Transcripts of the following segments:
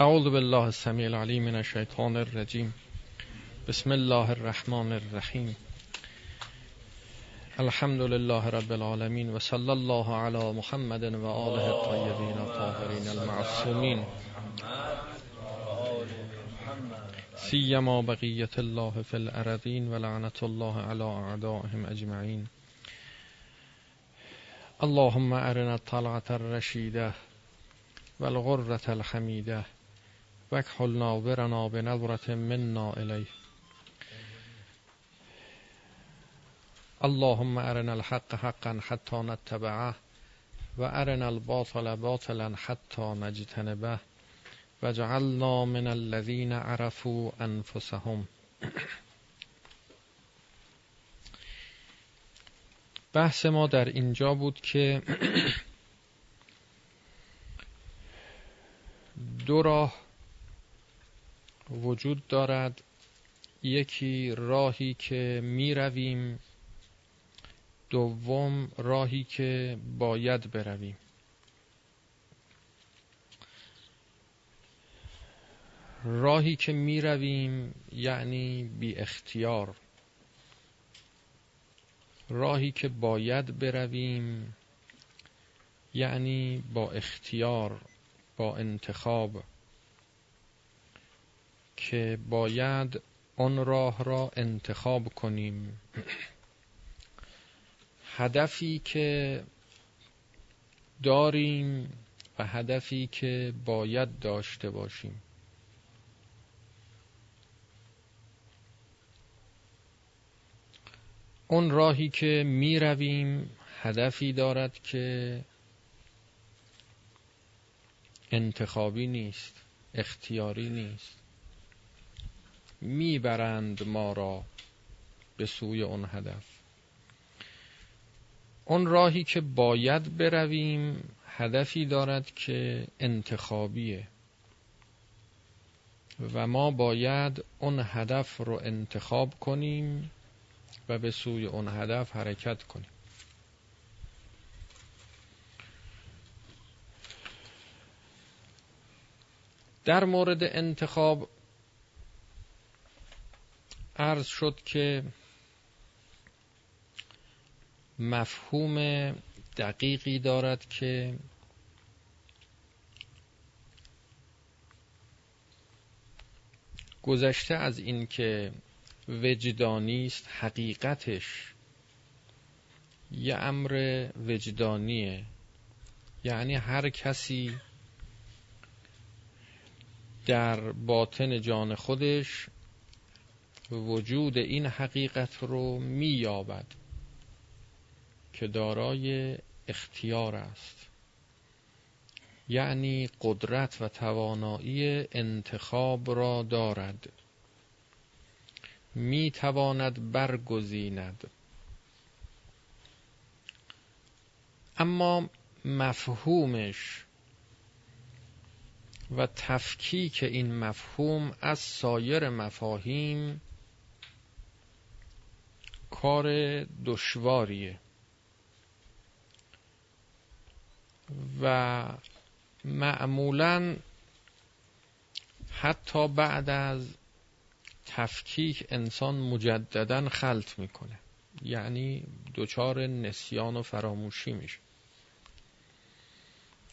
اعوذ بالله السمیع العلیم من الشیطان الرجیم بسم الله الرحمن الرحیم الحمد لله رب العالمین و صلی الله علی محمد و آله الطیبین الطاهرین المعصومین سیما بقیت الله فی الارضین و لعنت الله علی اعدائهم اجمعین اللهم ارنا الطلعة الرشیده والغرة الحمیده وکحل ناظرنا بنظرة منا الیه. اللهم ارنا الحق حقا حتى نتبعه و ارنا الباطل باطلا حتى نجتنبه وجعلنا من الذين عرفوا انفسهم. بحث ما در اینجا بود که دو راه وجود دارد. یکی راهی که می رویم دوم راهی که باید برویم. راهی که می رویم یعنی بی اختیار. راهی که باید برویم یعنی با اختیار با انتخاب. که باید آن راه را انتخاب کنیم. هدفی که داریم و هدفی که باید داشته باشیم. اون راهی که می رویم هدفی دارد که انتخابی نیست اختیاری نیست. می‌برند ما را به سوی اون هدف. اون راهی که باید برویم هدفی دارد که انتخابیه. و ما باید اون هدف رو انتخاب کنیم و به سوی اون هدف حرکت کنیم. در مورد انتخاب عرض شد که مفهوم دقیقی دارد که گذشته از اینکه وجدانی است حقیقتش یه امر وجدانیه. یعنی هر کسی در باطن جان خودش وجود این حقیقت رو مییابد که دارای اختیار است. یعنی قدرت و توانایی انتخاب را دارد. می تواند برگزیند. اما مفهومش و تفکیک این مفهوم از سایر مفاهیم کار دشواریه. و معمولا حتی بعد از تفکیک انسان مجددا خلط می‌کنه. یعنی دچار نسیان و فراموشی میشه.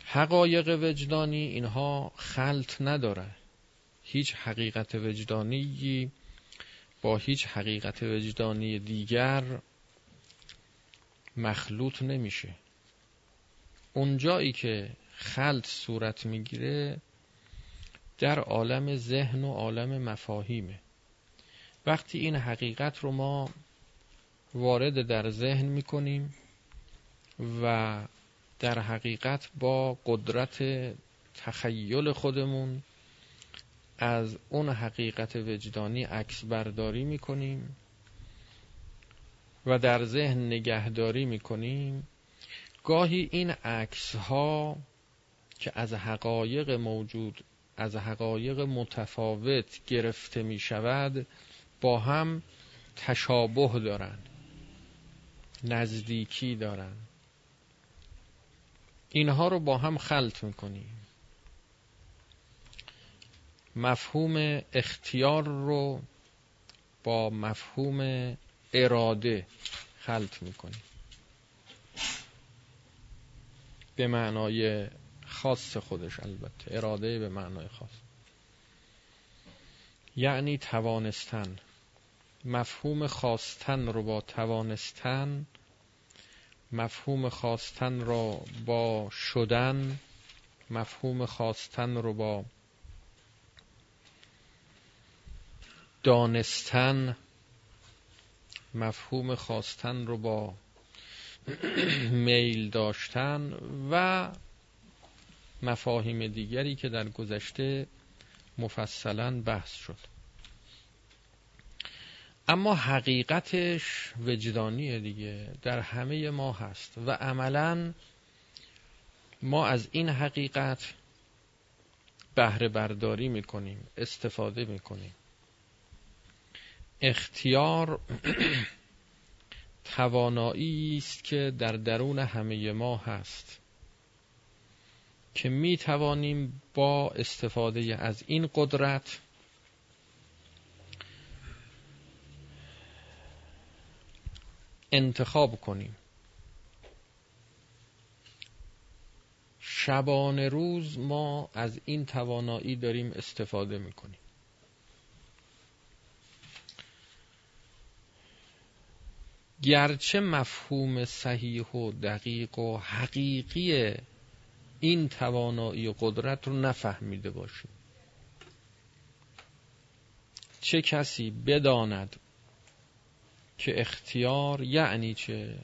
حقایق وجدانی اینها خلط نداره. هیچ حقیقت وجدانی با هیچ حقیقت وجدانی دیگر مخلوط نمیشه. اونجایی که خلط صورت می‌گیره در عالم ذهن و عالم مفاهیمه. وقتی این حقیقت رو ما وارد در ذهن می‌کنیم و در حقیقت با قدرت تخیل خودمون از اون حقیقت وجدانی عکس برداری می‌کنیم و در ذهن نگهداری می‌کنیم. گاهی این عکس ها که از حقایق موجود از حقایق متفاوت گرفته می شود با هم تشابه دارند نزدیکی دارند. اینها رو با هم خلط می‌کنیم. مفهوم اختیار رو با مفهوم اراده خلط می‌کنیم. به معنای خاص خودش البته. اراده به معنای خاص. یعنی توانستن. مفهوم خواستن رو با توانستن مفهوم خواستن را با شدن مفهوم خواستن رو با دانستن مفهوم خواستن رو با میل داشتن و مفاهیم دیگری که در گذشته مفصلا بحث شد. اما حقیقتش وجدانی دیگه. در همه ما هست و عملا ما از این حقیقت بهره برداری می‌کنیم استفاده می‌کنیم. اختیار توانایی است که در درون همه ما هست که می توانیم با استفاده از این قدرت انتخاب کنیم. شبانه روز ما از این توانایی داریم استفاده می‌کنیم گرچه مفهوم صحیح و دقیق و حقیقی این توانایی و قدرت رو نفهمیده باشیم. چه کسی بداند که اختیار یعنی چه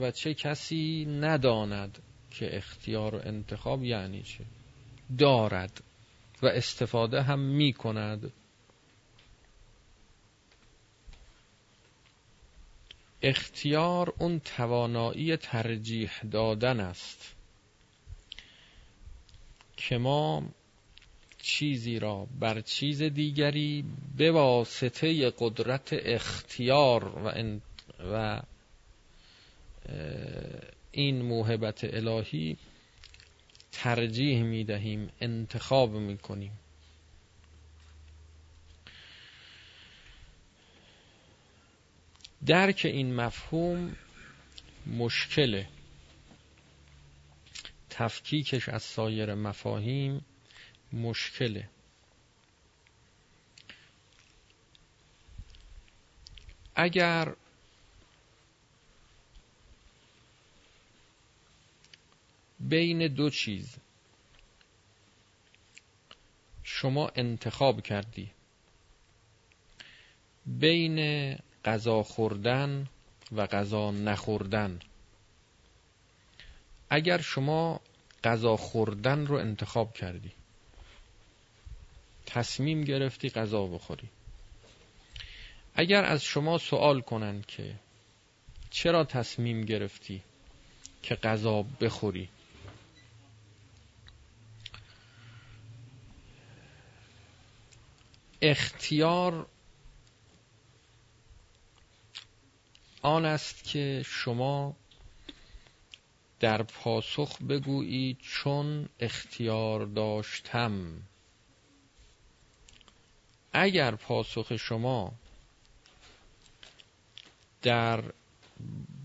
و چه کسی نداند که اختیار و انتخاب یعنی چه؟ دارد و استفاده هم می کند اختیار اون توانایی ترجیح دادن است که ما چیزی را بر چیز دیگری به واسطه قدرت اختیار و, و این موهبت الهی ترجیح می دهیم انتخاب می کنیم درک این مفهوم مشکله تفکیکش از سایر مفاهیم مشکله اگر بین دو چیز شما انتخاب کردی بین غذا خوردن و غذا نخوردن. اگر شما غذا خوردن رو انتخاب کردی تصمیم گرفتی غذا بخوری. اگر از شما سوال کنند که چرا تصمیم گرفتی که غذا بخوری؟ اختیار آن است که شما در پاسخ بگویید چون اختیار داشتم. اگر پاسخ شما در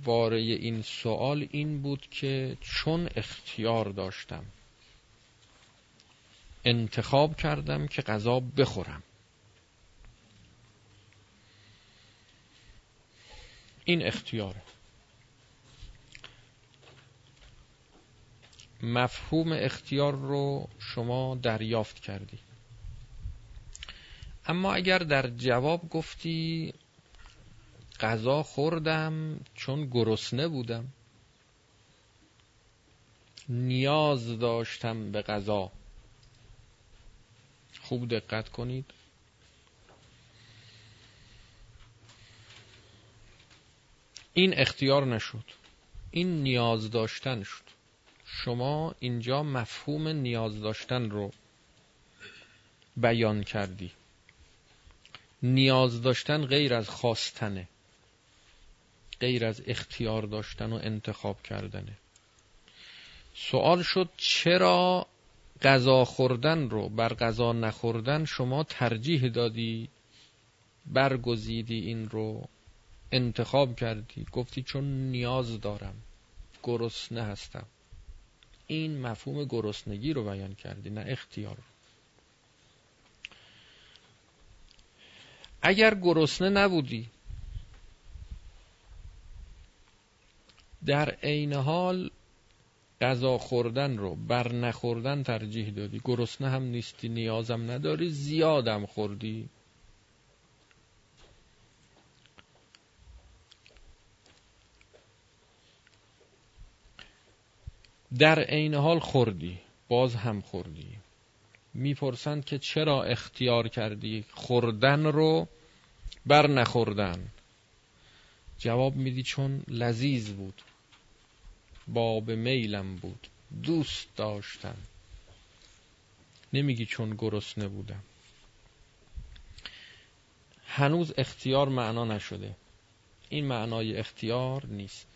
باره این سوال این بود که چون اختیار داشتم انتخاب کردم که غذا بخورم. این اختیاره مفهوم اختیار رو شما دریافت کردی. اما اگر در جواب گفتی غذا خوردم چون گرسنه بودم. نیاز داشتم به غذا. خوب دقت کنید. این اختیار نشد. این نیاز داشتن شد. شما اینجا مفهوم نیاز داشتن رو بیان کردی. نیاز داشتن غیر از خواستنه. غیر از اختیار داشتن و انتخاب کردنه. سوال شد چرا غذا خوردن رو بر غذا نخوردن شما ترجیح دادی برگزیدی این رو؟ انتخاب کردی. گفتی چون نیاز دارم. گرسنه هستم. این مفهوم گرسنگی رو بیان کردی نه اختیار اگر گرسنه نبودی در عین حال غذا خوردن رو بر نخوردن ترجیح دادی. گرسنه هم نیستی نیازم نداری زیادم خوردی. در عین حال خوردی باز هم خوردی. می‌پرسند که چرا اختیار کردی خوردن رو بر نخوردن؟ جواب میدی چون لذیذ بود. باب میلم بود دوست داشتم نمیگی چون گرسنه بودم. هنوز اختیار معنا نشده. این معنای اختیار نیست.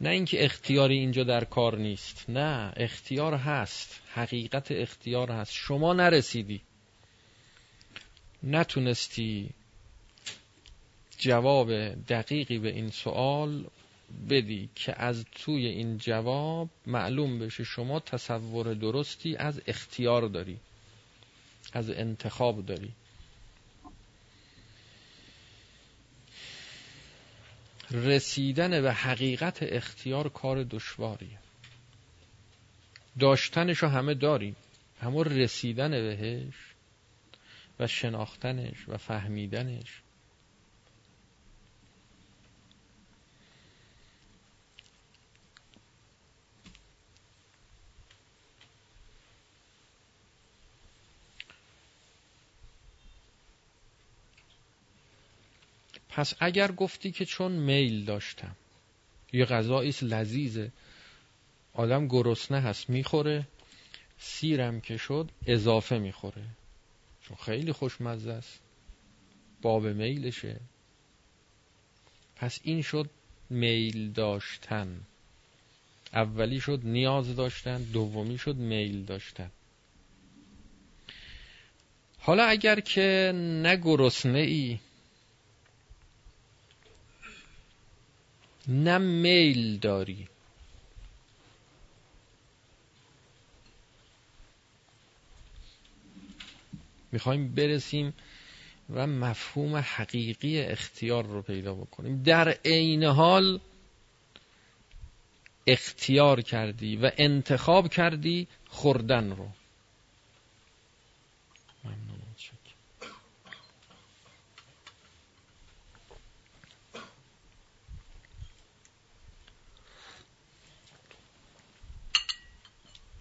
نه اینکه اختیاری اینجا در کار نیست. نه اختیار هست. حقیقت اختیار هست. شما نرسیدی. نتونستی جواب دقیقی به این سوال بدی که از توی این جواب معلوم بشه شما تصور درستی از اختیار داری از انتخاب داری. رسیدن به حقیقت اختیار کار دشواریه. داشتنشو همه داریم. اما رسیدن بهش و شناختنش و فهمیدنش پس اگر گفتی که چون میل داشتم. یه غذایی لذیذه. آدم گرسنه هست می‌خوره. سیرم که شد اضافه می‌خوره. چون خیلی خوشمزه است. باب میلشه. پس این شد میل داشتن. اولی شد نیاز داشتن دومی شد میل داشتن. حالا اگر که نه گرسنه ای نه میل داری. می‌خوایم برسیم و مفهوم حقیقی اختیار رو پیدا بکنیم. در عین حال اختیار کردی و انتخاب کردی خوردن رو.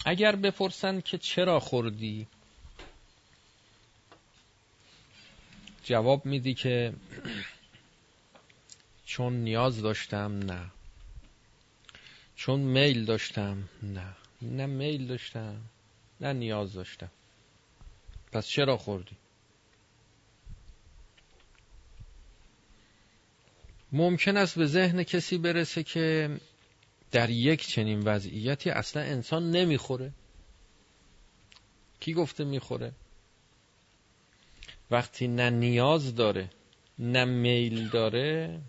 اگر بپرسند که چرا خوردی؟ جواب میدی که چون نیاز داشتم نه. چون میل داشتم نه. نه میل داشتم نه نیاز داشتم. پس چرا خوردی؟ ممکن است به ذهن کسی برسه که در یک چنین وضعیتی اصلا انسان نمی‌خوره. کی گفته می‌خوره؟ وقتی نه نیاز داره نه میل داره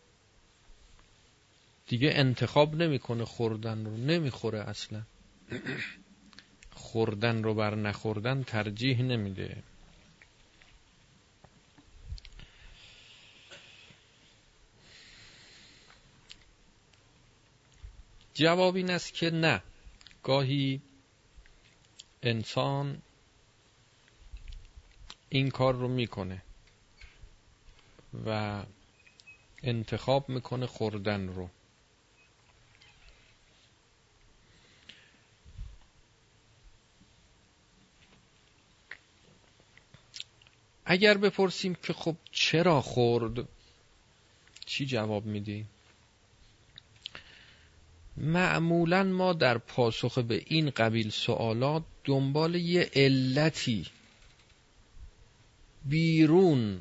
دیگه انتخاب نمی‌کنه خوردن رو. نمی‌خوره اصلا. خوردن رو بر نخوردن ترجیح نمیده. جواب این است که نه گاهی انسان این کار رو می‌کنه و انتخاب می‌کنه خوردن رو اگر بپرسیم که خب چرا خورد چی جواب میدی؟ معمولا ما در پاسخ به این قبیل سوالات دنبال یه علتی بیرون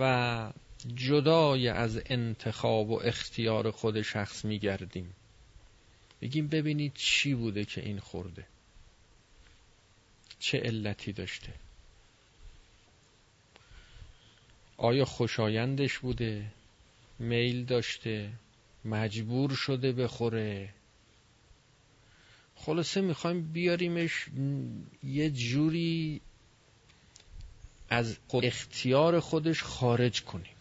و جدای از انتخاب و اختیار خود شخص میگردیم. بگیم ببینید چی بوده که این خورده. چه علتی داشته؟ آیا خوشایندش بوده؟ میل داشته؟ مجبور شده بخوره. خلاصه می‌خوایم بیاریمش یه جوری از اختیار خودش خارج کنیم.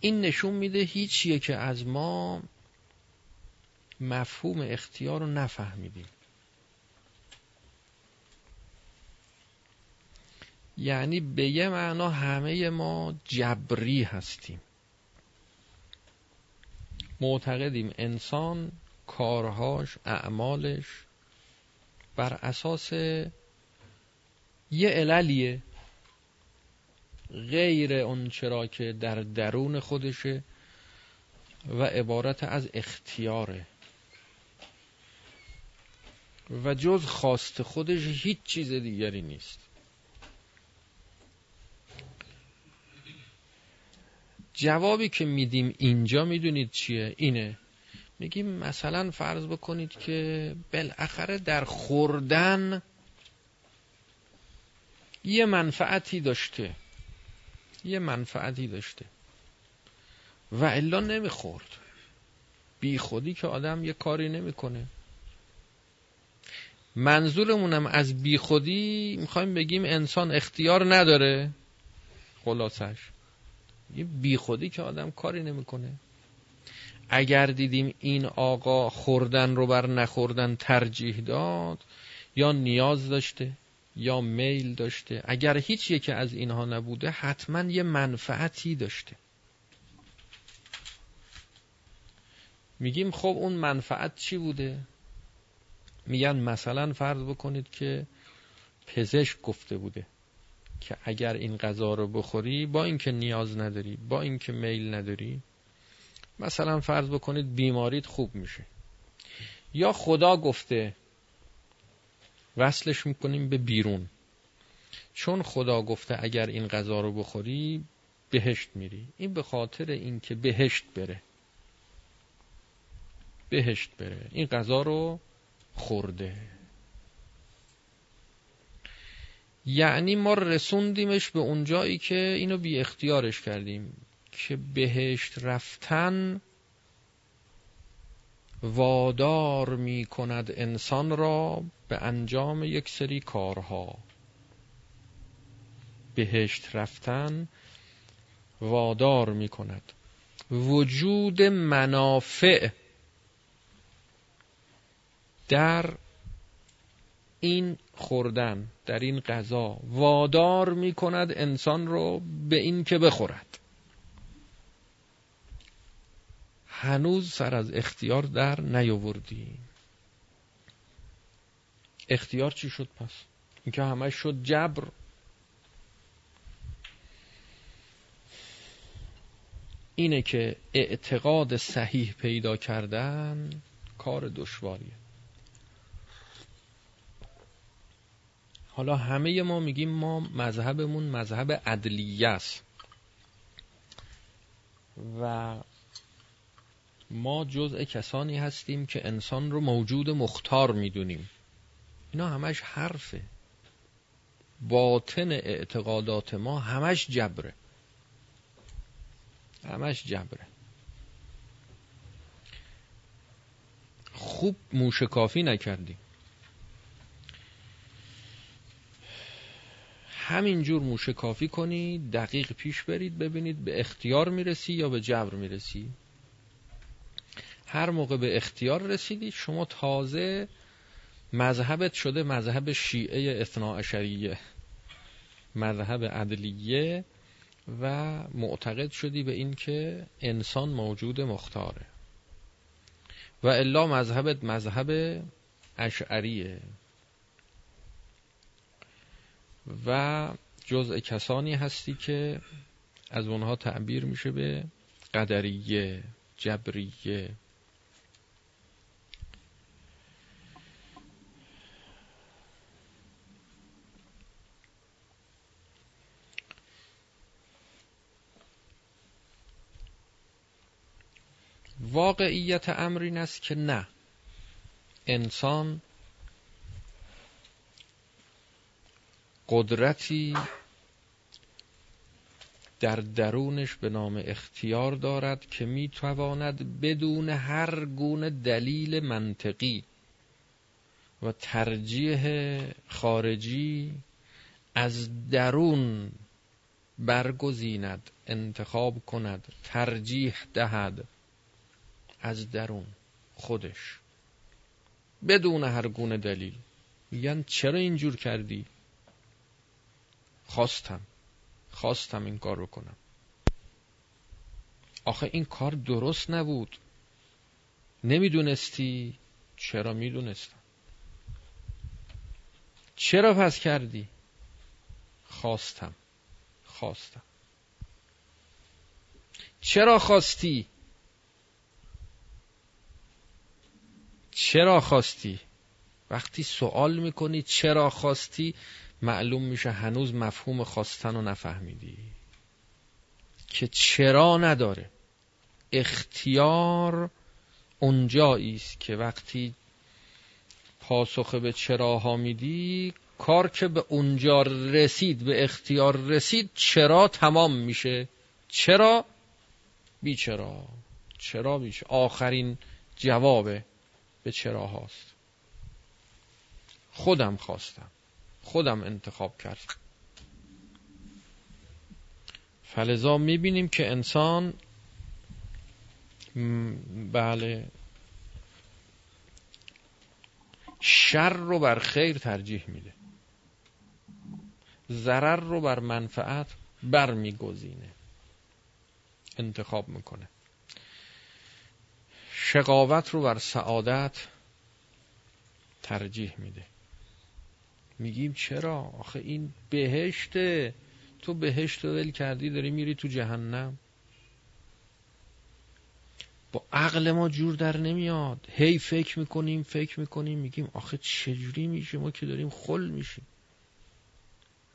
این نشون میده هیچ که از ما مفهوم اختیار رو نفهمیدیم. یعنی به یه معنا همه ما جبری هستیم. معتقدیم انسان کارهاش اعمالش بر اساس یه عللیه غیر اون چرا که در درون خودشه و عبارت از اختیاره. و جز خواست خودش هیچ چیز دیگری نیست. جوابی که میدیم اینجا می‌دونید چیه؟ اینه. میگیم مثلا فرض بکنید که بالاخره در خوردن یه منفعتی داشته. یه منفعتی داشته. و الا نمی‌خورد. بی خودی که آدم یه کاری نمی‌کنه. منظورمونم از بی خودی می‌خوایم بگیم انسان اختیار نداره. خلاصش. یه بی خودی که آدم کاری نمی‌کنه. اگر دیدیم این آقا خوردن رو بر نخوردن ترجیح داد یا نیاز داشته یا میل داشته اگر هیچ یکی از اینها نبوده حتما یه منفعتی داشته. میگیم خب اون منفعت چی بوده؟ میگن مثلا فرض بکنید که پزشک گفته بوده. که اگر این غذا رو بخوری با اینکه نیاز نداری با اینکه میل نداری مثلا فرض بکنید بیماریت خوب میشه. یا خدا گفته وصلش می‌کنیم به بیرون. چون خدا گفته اگر این غذا رو بخوری بهشت میری. این به خاطر اینکه بهشت بره. بهشت بره. این غذا رو خورده. یعنی ما رسوندیمش به اون جایی که اینو بی اختیارش کردیم که بهشت رفتن وادار می کند انسان را به انجام یک سری کارها. بهشت رفتن وادار می کند. وجود منافع در این خوردن در این غذا وادار می کند انسان رو به این که بخورد. هنوز سر از اختیار در نیاوردیم. اختیار چی شد پس؟ اینکه همش شد جبر. اینه که اعتقاد صحیح پیدا کردن کار دشواریه. حالا همه ما میگیم ما مذهبمون مذهب عدلیه است. و ما جزء کسانی هستیم که انسان رو موجود مختار می‌دونیم. اینا همش حرفه. باطن اعتقادات ما همش جبره. همش جبره. خوب موشکافی نکردیم. همینجور موشه کافی کنی دقیق پیش برید ببینید به اختیار می‌رسی یا به جبر می‌رسی. هر موقع به اختیار رسیدی شما تازه مذهبت شده مذهب شیعه اثناء اشریه مذهب عدلیه و معتقد شدی به این که انسان موجود مختاره. و الا مذهبت مذهب اشعریه و جزء کسانی هستی که از اونها تعبیر میشه به قدریه جبریه. واقعیت امر این است که نه. انسان قدرتی در درونش به نام اختیار دارد که می‌تواند بدون هر گونه دلیل منطقی و ترجیح خارجی از درون برگزیند انتخاب کند ترجیح دهد از درون خودش. بدون هر گونه دلیل. میگن چرا اینجور کردی؟ خواستم. خواستم این کار رو کنم. آخه این کار درست نبود. نمی‌دونستی؟ چرا می‌دونستم؟ چرا پس کردی؟ خواستم. خواستم. چرا خواستی؟ چرا خواستی؟ وقتی سوال می‌کنی چرا خواستی؟ معلوم میشه هنوز مفهوم خواستن رو نفهمیدی. که چرا نداره. اختیار اونجایی است که وقتی پاسخ به چراها میدی کار که به اونجا رسید به اختیار رسید چرا تمام میشه؟ چرا؟ بی چرا چرا بیش آخرین جواب به چرا هاست خودم خواستم. خودم انتخاب کرد فلزا می‌بینیم که انسان بله شر رو بر خیر ترجیح میده. ضرر رو بر منفعت برمیگزینه. انتخاب می‌کنه. شقاوت رو بر سعادت ترجیح میده. میگیم چرا؟ آخه این بهشته. تو بهشت ول کردی داری میری تو جهنم. با عقل ما جور در نمیاد. هی فکر می‌کنیم فکر می‌کنیم میگیم آخه چجوری میشه؟ ما که داریم خل میشیم.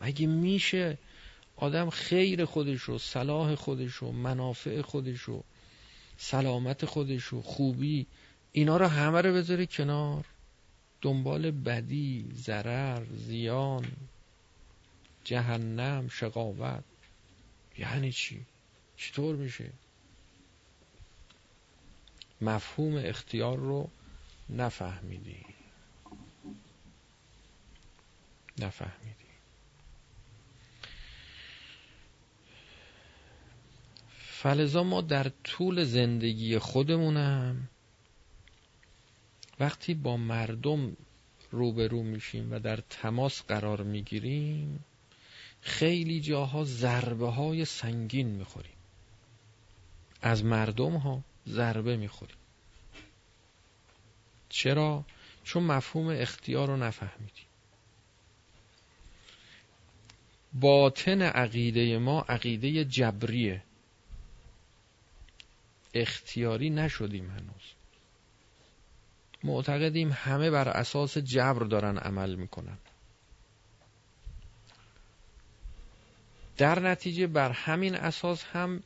مگه میشه آدم خیر خودشو صلاح خودشو منافع خودشو سلامت خودشو خوبی اینا رو همه رو بذاره کنار؟ دنبال بدی ضرر زیان جهنم شقاوت. یعنی چی؟ چطور میشه؟ مفهوم اختیار رو نفهمیدی. نفهمیدی. فلزا ما در طول زندگی خودمونم. وقتی با مردم روبرو میشیم و در تماس قرار می‌گیریم خیلی جاها ضربه های سنگین می‌خوریم. از مردم ها ضربه می‌خوریم. چرا؟ چون مفهوم اختیار رو نفهمیدیم. باطن عقیده ما عقیده جبریه. اختیاری نشدیم هنوز. معتقدیم همه بر اساس جبر دارن عمل می‌کنن. در نتیجه بر همین اساس هم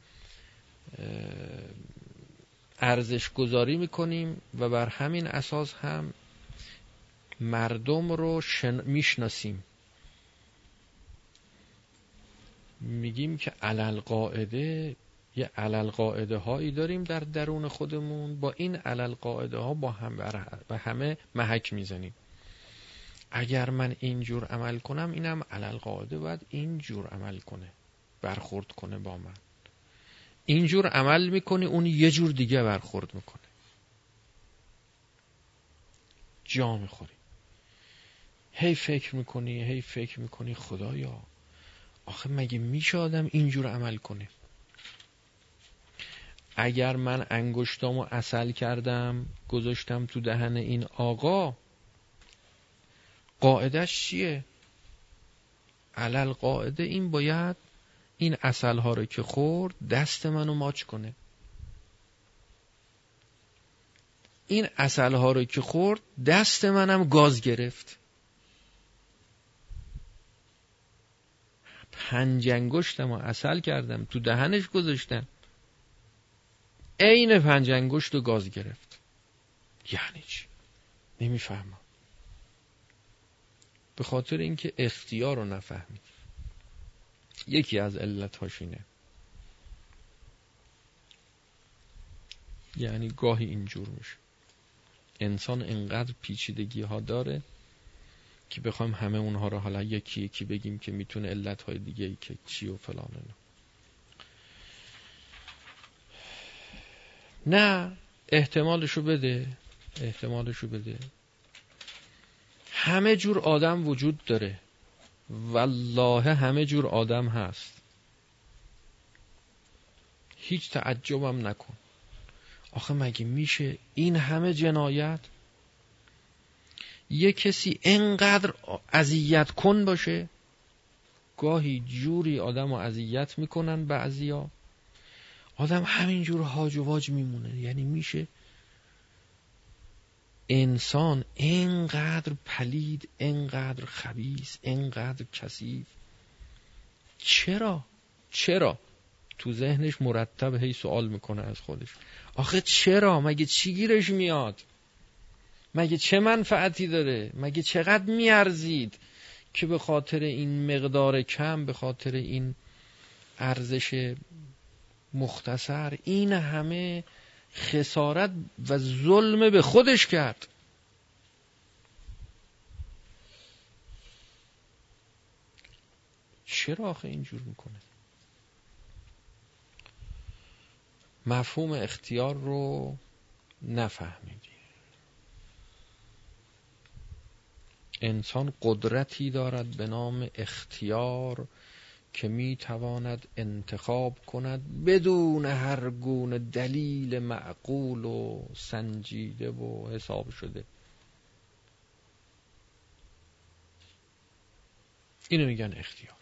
ارزش گذاری می‌کنیم و بر همین اساس هم مردم رو شن... می‌شناسیم. میگیم که علل قاعده یه علل قاعده هایی داریم در درون خودمون. با این علل قاعده ها با هم به همه محک می‌زنیم. اگر من اینجور عمل کنم اینم علل قاعده باید اینجور عمل کنه برخورد کنه با من. اینجور عمل می‌کنی اون یه جور دیگه برخورد می‌کنه. جا می‌خوری. هی فکر می‌کنی هی فکر می‌کنی خدایا آخه مگه میشه آدم اینجور عمل کنه؟ اگر من انگشتامو اصل کردم گذاشتم تو دهن این آقا قاعدش چیه؟ علل قاعده این باید این اصل ها رو که خورد دست منو ماچ کنه. این اصل ها رو که خورد دست منم گاز گرفت. پنج انگشتم و اصل کردم تو دهنش گذاشتم. عین پنج انگشت و گاز گرفت. یعنی چی؟ نمی‌فهمم. به خاطر اینکه اختیار رو نفهمید. یکی از علت اینه. یعنی گاهی اینجور میشه. انسان انقدر پیچیدگی ها داره که بخوایم همه اونها رو حالا یکی یکی بگیم که می‌تونه علت های دیگه ای که چی و فلان نه احتمالشو بده. احتمالشو بده. همه جور آدم وجود داره. والله همه جور آدم هست. هیچ تعجبم نکن. آخه مگه میشه این همه جنایت؟ یه کسی انقدر اذیت کن باشه. گاهی جوری آدم رو اذیت می‌کنن بعضیا. آدم همینجور هاج و واج میمونه. یعنی میشه انسان انقدر پلید انقدر خبیس انقدر کثیف. چرا؟ چرا؟ تو ذهنش مرتب هی سوال می‌کنه از خودش. آخه چرا؟ مگه چی گیرش میاد؟ مگه چه منفعتی داره؟ مگه چقدر میارزید که به خاطر این مقدار کم به خاطر این ارزش مختصر این همه خسارت و ظلم به خودش کرد. چرا آخه اینجور می‌کنه؟ مفهوم اختیار رو نفهمیدی. انسان قدرتی دارد به نام اختیار که می تواند انتخاب کند بدون هر گونه دلیل معقول و سنجیده و حساب شده. اینو میگن اختیار.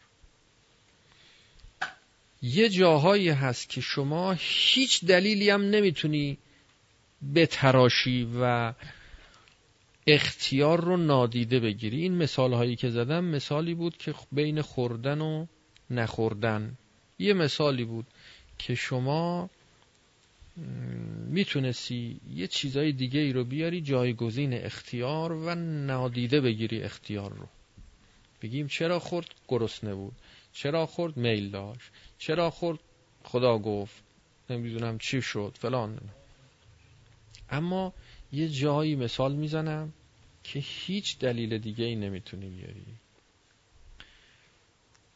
یه جاهایی هست که شما هیچ دلیلی هم نمی‌تونی تراشی و اختیار رو نادیده بگیری. این مثال هایی که زدم مثالی بود که بین خوردن و نخوردن. یه مثالی بود که شما می‌تونستی یه چیزای دیگه ای رو بیاری جایگزین اختیار و نادیده بگیری اختیار رو. بگیم چرا خورد؟ گرسنه بود. چرا خورد؟ میل داشت. چرا خورد؟ خدا گفت. نمی‌دونم چی شد فلان. اما یه جایی مثال می‌زنم که هیچ دلیل دیگه ای نمی‌تونی بیاری.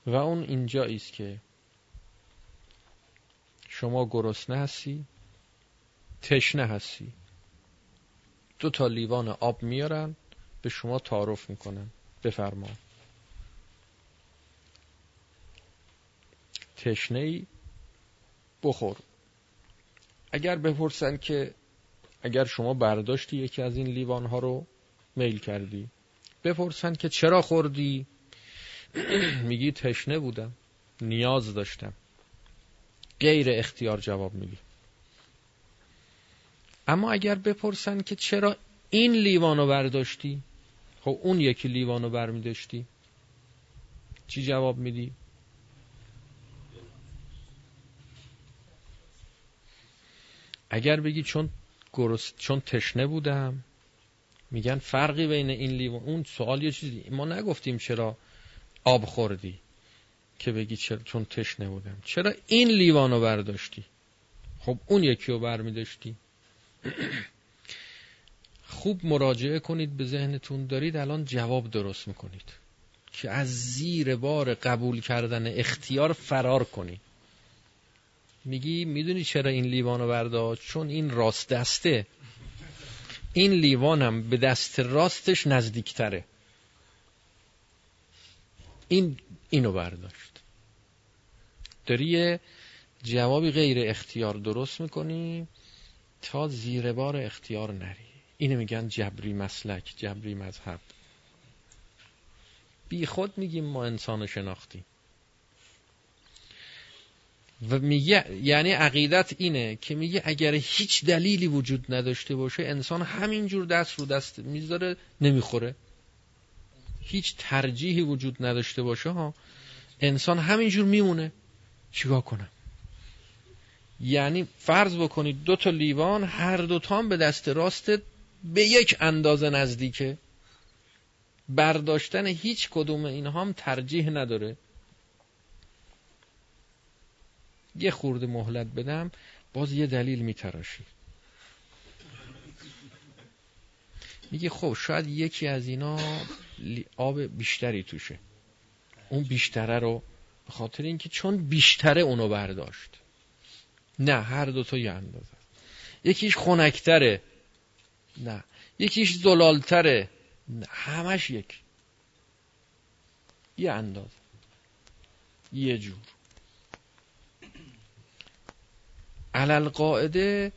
و اون اینجا است که شما گرسنه هستی تشنه هستی. دو تا لیوان آب میارن به شما تعارف می‌کنن. بفرما تشنه ای بخور. اگر بپرسن که اگر شما برداشتی یکی از این لیوان ها رو میل کردی بپرسن که چرا خوردی؟ میگی تشنه بودم. نیاز داشتم. غیر اختیار جواب میدی. اما اگر بپرسن که چرا این لیوانو برداشتی؟ خب اون یکی لیوانو برمیداشتی. چی جواب میدی؟ اگر بگی چون گرست چون تشنه بودم میگن فرقی بین این لیوان اون سوال یه چیزی ما نگفتیم چرا آب خوردی که بگی چرا چون تشنه بودم. چرا این لیوانو برداشتی؟ خب اون یکی رو برمیداشتی. خوب مراجعه کنید به ذهنتون. دارید الان جواب درست می‌کنید. که از زیر بار قبول کردن اختیار فرار کنید میگی می‌دونی چرا این لیوانو برداشت چون این راست دسته. این لیوانم به دست راستش نزدیکتره. این اینو برداشت. داری یه جوابی غیر اختیار درست می‌کنی تا زیر بار اختیار نری. اینو میگن جبری مسلک جبری مذهب. بی خود میگیم ما انسان شناختیم. و میگه یعنی عقیدت اینه که میگه اگر هیچ دلیلی وجود نداشته باشه انسان همینجور دست رو دست می‌ذاره نمی‌خوره. هیچ ترجیحی وجود نداشته باشه ها. انسان همینجور میمونه. چیکار کنه یعنی فرض بکنید دو تا لیوان هر دو تا به دست راست به یک اندازه نزدیکه. برداشتن هیچ کدوم اینها هم ترجیح نداره. یه خورده مهلت بدم باز یه دلیل میتراشی میگه خب شاید یکی از اینا آب بیشتری توشه. اون بیشتره رو به خاطر اینکه چون بیشتره اونو برداشت. نه هر دوتا یه اندازه. یکیش خونکتره نه. یکیش زلالتره. نه همش یک. یه اندازه. یه جور. علل قاعده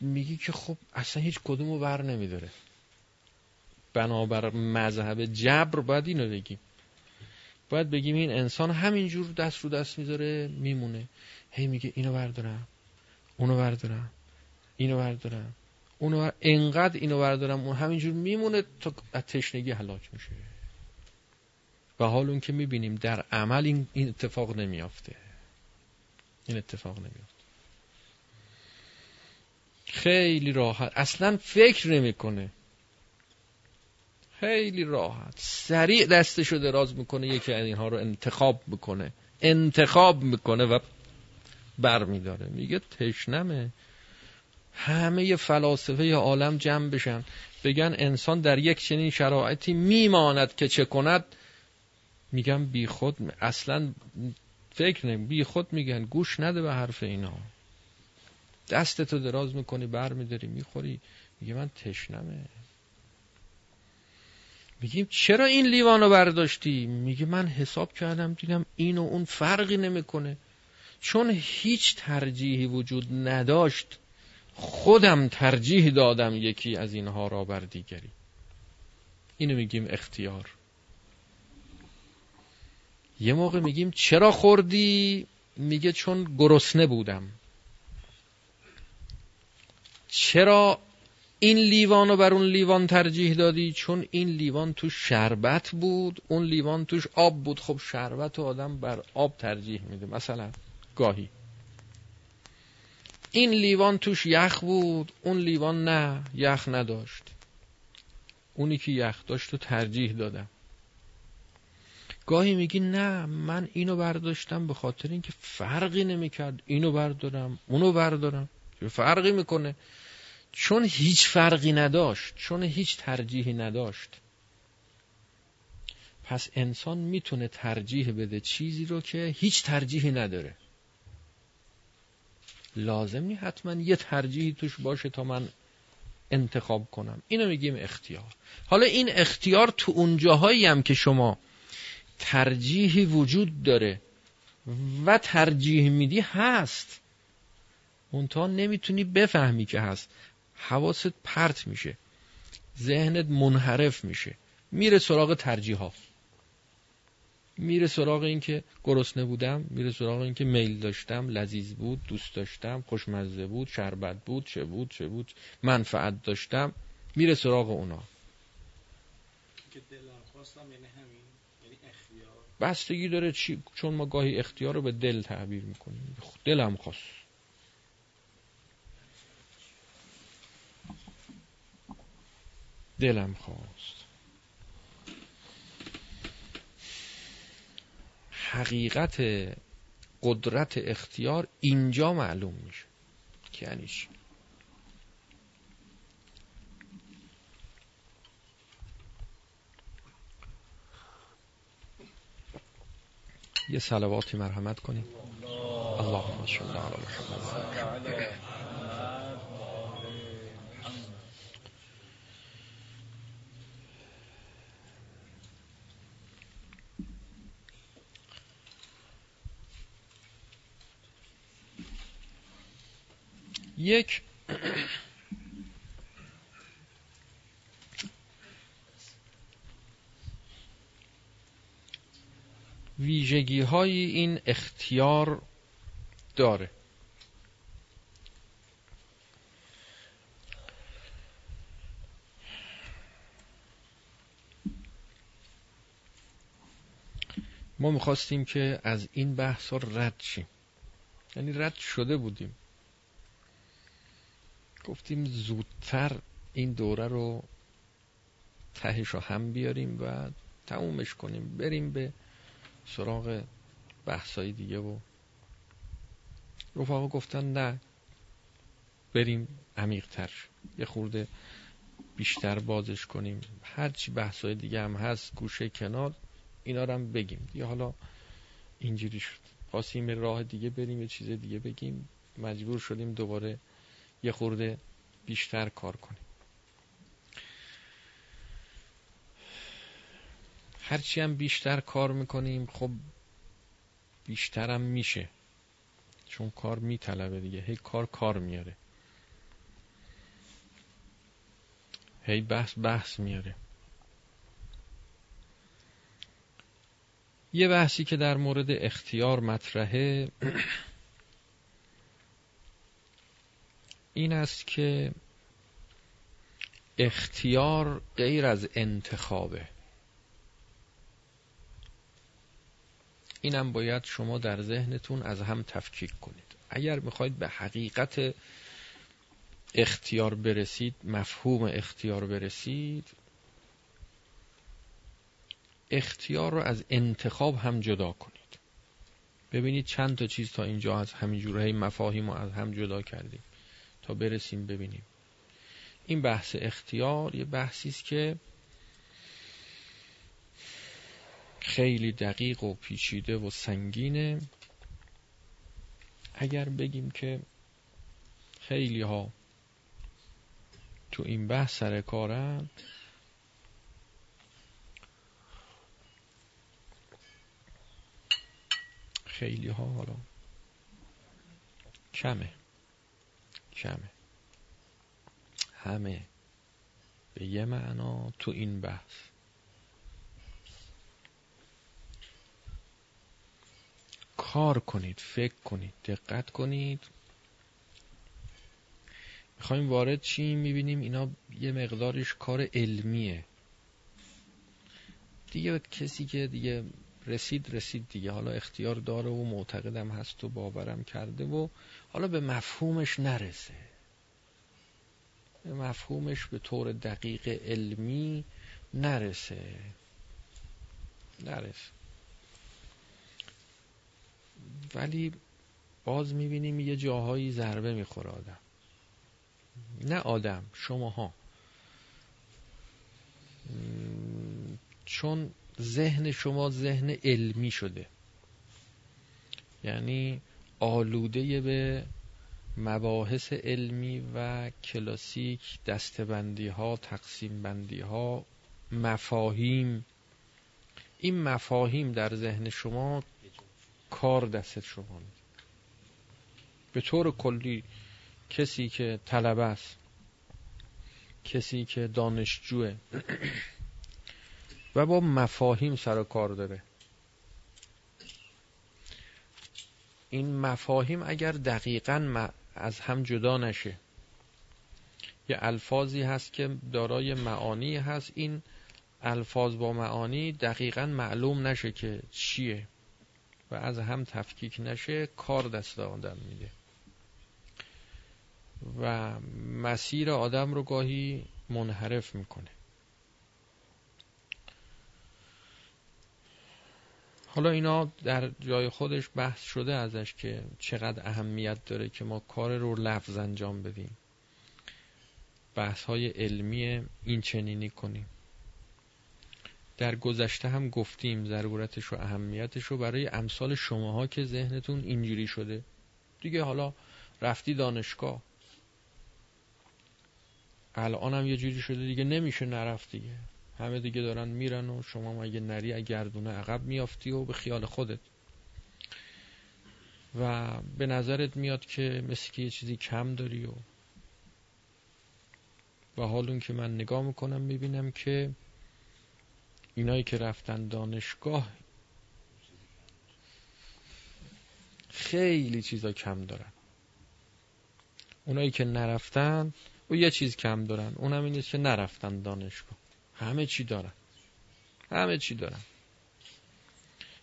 میگی که خب اصلا هیچ کدومو بر نمیداره. بنابر مذهب جبر باید اینو بگیم. باید بگیم این انسان همینجور دست رو دست می‌ذاره میمونه. هی میگه اینو بردارم اونو بردارم اینو بردارم اونو بر... انقدر اینو بردارم اون همینجور میمونه تا تشنگی هلاک میشه. و حال اون که می‌بینیم در عمل این اتفاق نمیافته. این اتفاق نمیافته. خیلی راحت. اصلا فکر نمی‌کنه. خیلی راحت. سریع دستشو دراز می‌کنه یکی از اینها رو انتخاب می‌کنه. انتخاب می‌کنه و بر میداره میگه تشنمه. همه فلاسفه عالم جمع بشن. بگن انسان در یک چنین شرایطی میماند که چه کند؟ میگن بی خود اصلا فکر نمی بی خود میگن. گوش نده به حرف اینا. دستتو دراز می‌کنی بر میداری می‌خوری. میگه من تشنمه. میگیم چرا این لیوانو برداشتی؟ میگه من حساب کردم دیدم این و اون فرقی نمی‌کنه. چون هیچ ترجیحی وجود نداشت خودم ترجیح دادم یکی از اینها را بر دیگری. اینو میگیم اختیار. یه موقع میگیم چرا خوردی؟ میگه چون گرسنه بودم. چرا این لیوان رو بر اون لیوان ترجیح دادی؟ چون این لیوان توش شربت بود اون لیوان توش آب بود. خب شربت و آدم بر آب ترجیح میده. مثلا گاهی. این لیوان توش یخ بود اون لیوان نه یخ نداشت. اونی که یخ داشت رو ترجیح دادم. گاهی میگی نه من اینو برداشتم به خاطر اینکه فرقی نمی‌کرد. اینو بردارم اونو بردارم. فرقی می‌کنه؟ چون هیچ فرقی نداشت چون هیچ ترجیحی نداشت. پس انسان می‌تونه ترجیح بده چیزی رو که هیچ ترجیحی نداره. لازم نی حتما یه ترجیحی توش باشه تا من انتخاب کنم. اینو میگیم اختیار. حالا این اختیار تو اون جاهایی هم که شما ترجیحی وجود داره و ترجیح میدی هست. منتها نمی‌تونی بفهمی که هست. حواست پرت میشه. ذهنت منحرف میشه. میره سراغ ترجیح ها میره سراغ این که گرسنه بودم میره سراغ این که میل داشتم لذیذ بود دوست داشتم خوشمزه بود شربت بود چه بود چه بود منفعت داشتم. میره سراغ اونا. یعنی یعنی بستگی داره چی چون ما گاهی اختیار رو به دل تعبیر می‌کنیم. دلم خواست. دلم خواست. حقیقت قدرت اختیار اینجا معلوم میشه. که یعنی یه سلواتی مرحمت کنیم. اللهم صل علی محمد. یک ویژگی های این اختیار داره. ما می‌خواستیم که از این بحث رد شیم. یعنی رد شده بودیم. گفتیم زودتر این دوره رو تهش رو هم بیاریم و تمومش کنیم. بریم به سراغ بحثای دیگه و رفاقا گفتن نه بریم عمیقتر یه خورده بیشتر بازش کنیم. هرچی بحثای دیگه هم هست گوشه کنار اینا رو هم بگیم. یا حالا اینجوری شد. خواستیم راه دیگه بریم یه چیز دیگه بگیم. مجبور شدیم دوباره یه خورده بیشتر کار کنیم. هرچی هم بیشتر کار می‌کنیم خب بیشتر هم میشه. چون کار میطلبه دیگه. هی کار کار میاره. هی بحث بحث میاره. یه بحثی که در مورد اختیار مطرحه این است که اختیار غیر از انتخابه. اینم باید شما در ذهنتون از هم تفکیک کنید. اگر می‌خواید به حقیقت اختیار برسید مفهوم اختیار برسید اختیار رو از انتخاب هم جدا کنید. ببینید چند تا چیز تا اینجا از همین جوره مفاهیم رو از هم جدا کردیم. تا برسیم ببینیم. این بحث اختیار یه بحثی است که خیلی دقیق و پیچیده و سنگینه. اگر بگیم که خیلی ها تو این بحث سر کارن خیلی ها حالا کمه. کمه همه. به یه معنا تو این بحث. کار کنید فکر کنید دقت کنید. می‌خوایم وارد چی می‌بینیم اینا یه مقدارش کار علمیه. دیگه کسی که دیگه رسید رسید دیگه. حالا اختیار داره و معتقدم هست و باورم کرده و حالا به مفهومش نرسه. به مفهومش به طور دقیق علمی نرسه. نرسه. ولی باز می‌بینیم یه جاهایی ضربه می‌خوره آدم. نه آدم شماها. چون ذهن شما ذهن علمی شده. یعنی آلوده به مباحث علمی و کلاسیک دستبندی ها تقسیم بندی ها مفاهیم. این مفاهیم در ذهن شما کار دست شما به طور کلی کسی که طلبه است کسی که دانشجوه و با مفاهیم سر و کار داره. این مفاهیم اگر دقیقا از هم جدا نشه. یه الفاظی هست که دارای معانی هست. این الفاظ با معانی دقیقا معلوم نشه که چیه و از هم تفکیک نشه. کار دست آدم میده. و مسیر آدم رو گاهی منحرف می‌کنه. حالا اینا در جای خودش بحث شده ازش که چقدر اهمیت داره که ما کار رو لفظ انجام بدیم. بحث های علمی این چنینی کنیم. در گذشته هم گفتیم ضرورتش و اهمیتش رو برای امثال شماها که ذهنتون اینجوری شده. دیگه حالا رفتی دانشگاه. الان هم یه جوری شده دیگه نمیشه نرفت دیگه. همه دیگه دارن میرن و شما اگه نری گردونه عقب میافتی و به خیال خودت. و به نظرت میاد که مثل که یه چیزی کم داری و و حال اون که من نگاه می‌کنم می‌بینم که اینایی که رفتن دانشگاه خیلی چیزا کم دارن. اونایی که نرفتن و یه چیز کم دارن. اونم اینه که نرفتن دانشگاه. همه چی دارن. همه چی دارن.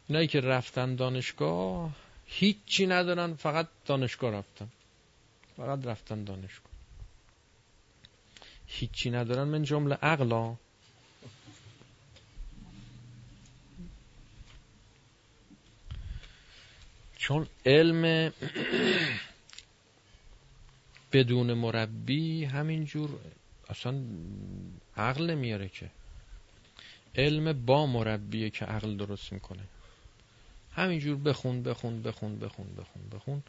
اینایی که رفتن دانشگاه هیچی ندارن فقط دانشگاه رفتن. فقط رفتن دانشگاه. هیچی ندارن من جمله عقلا چون علم بدون مربی همینجور اصلا عقل نمیاره که. علم با مربیه که عقل درست می‌کنه. همینجور بخون بخون بخون بخون بخون بخون.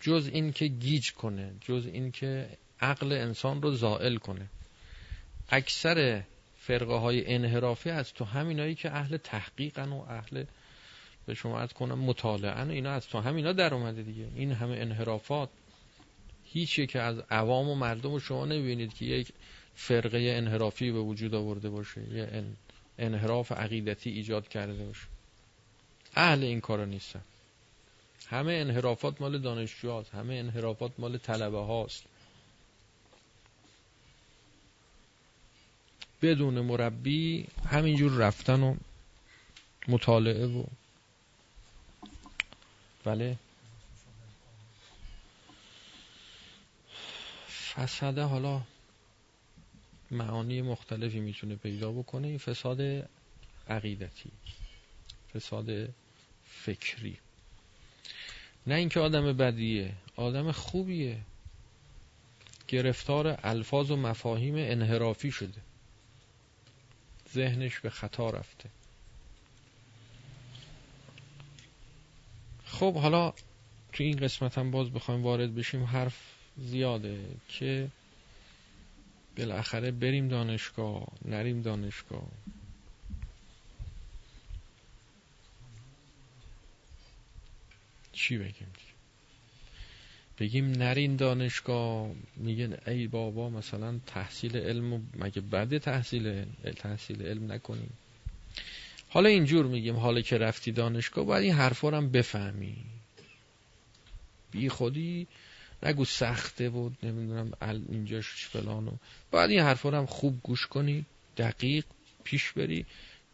جز این که گیج کنه جز این که عقل انسان رو زائل کنه. اکثر فرقه های انحرافی از تو همینایی که اهل تحقیقن و اهل به شما از کنم مطالعه اینا از تو همینا در اومده دیگه. این همه انحرافات هیچ که از عوام و مردم رو شما نبینید که یک فرقه انحرافی به وجود آورده باشه یه انحراف عقیدتی ایجاد کرده باشه. اهل این کارا نیستن. همه انحرافات مال دانشجوهاست همه انحرافات مال طلبه هاست بدون مربی همینجور رفتن و مطالعه و بله. فساده حالا معانی مختلفی می‌تونه پیدا بکنه این فساد عقیدتی فساد فکری. نه اینکه آدم بدیه آدم خوبیه. گرفتار الفاظ و مفاهیم انحرافی شده. ذهنش به خطا رفته. خب حالا تو این قسمت هم باز بخوایم وارد بشیم حرف زیاده که بالاخره بریم دانشگاه نریم دانشگاه. چی بگیم؟ بگیم نرین دانشگاه. میگن ای بابا مثلا تحصیل علم مگه بعد تحصیل تحصیل علم نکنیم؟ حالا اینجور میگیم حالا که رفتی دانشگاه باید این حرفا هم بفهمی. بی خودی نگو سخته بود نمی‌دونم اینجاش فلانو باید این حرفا هم خوب گوش کنی دقیق پیش بری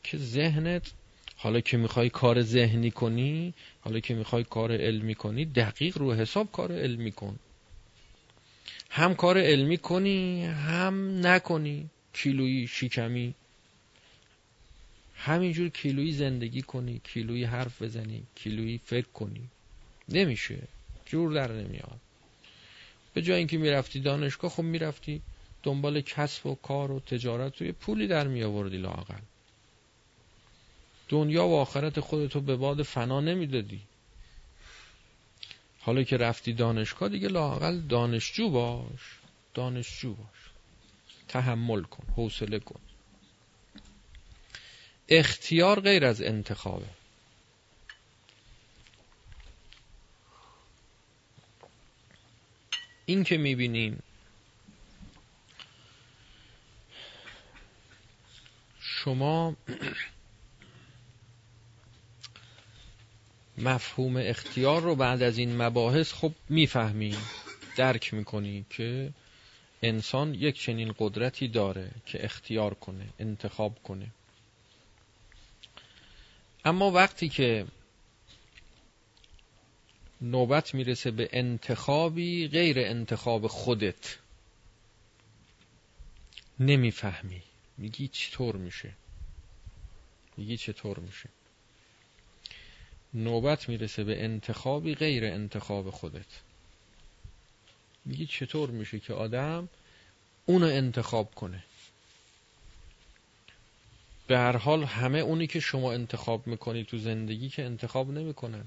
که ذهنت حالا که می‌خوای کار ذهنی کنی حالا که می‌خوای کار علمی کنی دقیق رو حساب کار علمی کن. هم کار علمی کنی هم نکنی کیلویی شیکمی همینجور کیلویی زندگی کنی کیلویی حرف بزنی کیلویی فکر کنی. نمیشه. جور در نمیاد. به جای اینکه می‌رفتی دانشگاه خب می‌رفتی دنبال کسب و کار و تجارت. یه پولی در می آوردی لاقل دنیا و آخرت خودتو به باد فنا نمی‌دادی. حالا که رفتی دانشگاه دیگه لاقل دانشجو باش. دانشجو باش. تحمل کن حوصله کن. اختیار غیر از انتخابه. این که می‌بینیم. شما مفهوم اختیار رو بعد از این مباحث خب می‌فهمی درک می‌کنی که انسان یک چنین قدرتی داره که اختیار کنه انتخاب کنه. اما وقتی که نوبت می‌رسه به انتخابی غیر انتخاب خودت. نمی‌فهمی. میگی چطور میشه؟ میگی چطور میشه؟ نوبت می‌رسه به انتخابی غیر انتخاب خودت. میگی چطور میشه که آدم اونو انتخاب کنه؟ به هر حال همه اونی که شما انتخاب می‌کنی تو زندگی که انتخاب نمی‌کنن.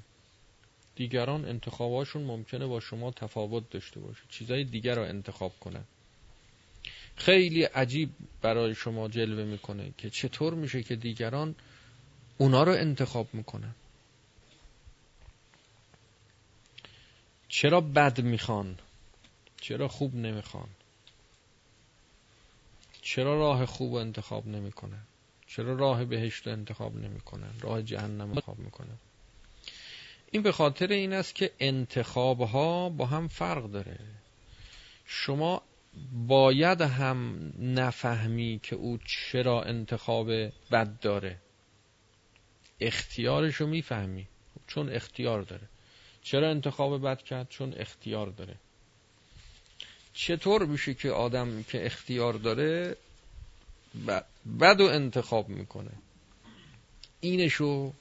دیگران انتخاباشون ممکنه با شما تفاوت داشته باشه. چیزای دیگر رو انتخاب کنن. خیلی عجیب برای شما جلوه می‌کنه که چطور میشه که دیگران اونا رو انتخاب می‌کنن. چرا بد می‌خوان؟ چرا خوب نمی‌خوان؟ چرا راه خوب انتخاب نمی‌کنن؟ چرا راه بهشت انتخاب نمی‌کنن؟ راه جهنم انتخاب می‌کنن؟ این به خاطر این است که انتخاب ها با هم فرق داره. شما باید هم نفهمی که او چرا انتخاب بد داره. اختیارشو می‌فهمی چون اختیار داره. چرا انتخاب بد کرد؟ چون اختیار داره. چطور میشه که آدم که اختیار داره بد و انتخاب می‌کنه؟ اینشو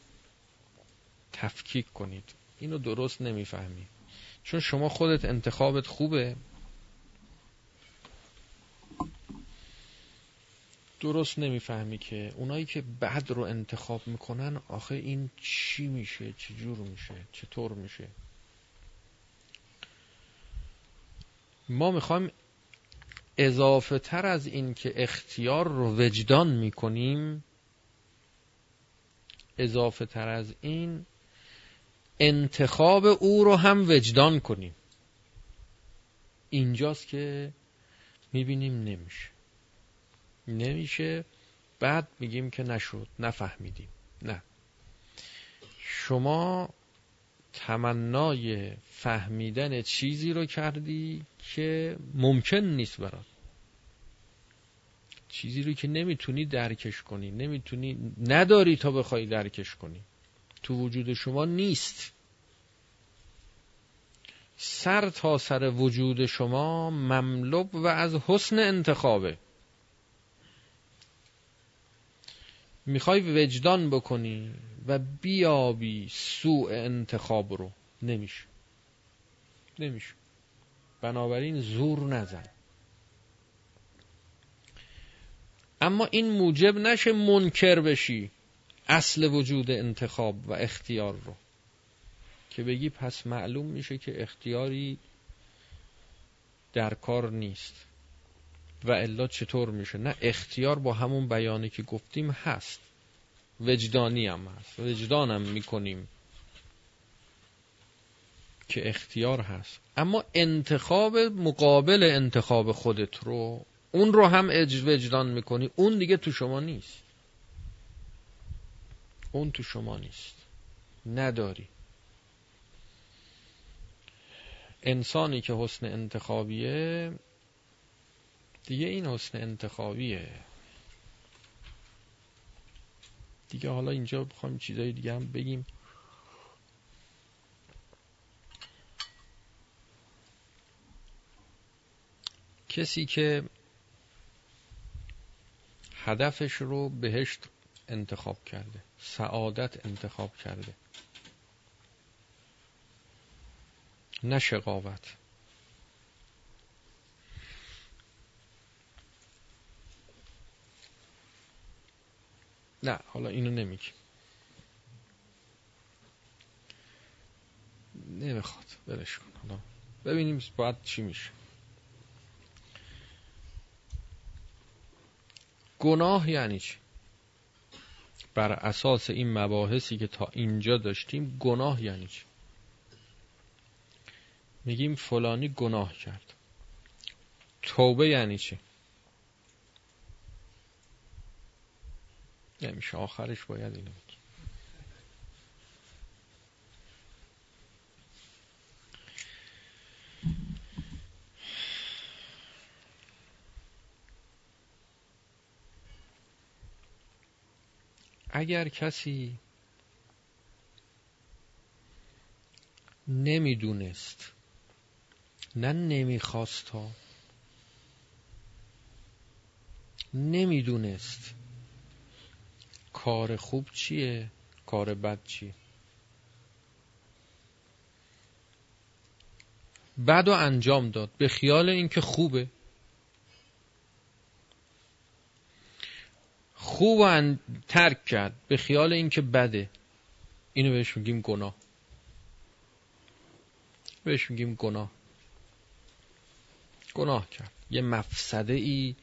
تفکیک کنید. اینو درست نمی‌فهمی. چون شما خودت انتخابت خوبه. درست نمی‌فهمی که اونایی که بد رو انتخاب می‌کنن آخه این چی میشه؟ چجور میشه؟ چطور میشه؟ ما می‌خوایم اضافه تر از این که اختیار رو وجدان می‌کنیم اضافه تر از این انتخاب او رو هم وجدان کنیم. اینجاست که می‌بینیم نمیشه. نمیشه. بعد میگیم که نشد. نفهمیدیم. نه. شما تمنای فهمیدن چیزی رو کردی که ممکن نیست برات. چیزی رو که نمی‌تونی درکش کنی. نمی‌تونی نداری تا بخوای درکش کنی. تو وجود شما نیست. سر تا سر وجود شما مملوب و از حسن انتخابه. می‌خوای وجدان بکنی و بیابی سوء انتخاب رو. نمیشه. نمیشه. بنابراین زور نزن. اما این موجب نشه منکر بشی. اصل وجود انتخاب و اختیار رو. که بگی پس معلوم میشه که اختیاری در کار نیست. و الا چطور میشه؟ نه اختیار با همون بیانی که گفتیم هست. وجدانی هم هست. وجدانم می‌کنیم که اختیار هست. اما انتخاب مقابل انتخاب خودت رو اون رو هم وجدان می‌کنی. اون دیگه تو شما نیست. اون تو شما نیست. نداری. انسانی که حسن انتخابیه دیگه این حسن انتخابیه. دیگه حالا اینجا بخوایم چیزای دیگه هم بگیم. کسی که هدفش رو بهشت انتخاب کرده. سعادت انتخاب کرده. نه شقاوت. نه حالا اینو نمیگیم نمی‌خواد برش کن. حالا ببینیم باید چی میشه. گناه یعنی چی؟ بر اساس این مباحثی که تا اینجا داشتیم گناه یعنی چی؟ میگیم فلانی گناه کرد. توبه یعنی چی؟ نمیشه. آخرش باید اینو اگر کسی نمی‌دونست نه نمی‌خواست ها نمی‌دونست کار خوب چیه کار بد چیه. بد و انجام داد به خیال اینکه خوبه. خوب ترک کرد. به خیال اینکه بده. اینو بهش میگیم گناه. بهش میگیم گناه. گناه کرد. یه مفسده ای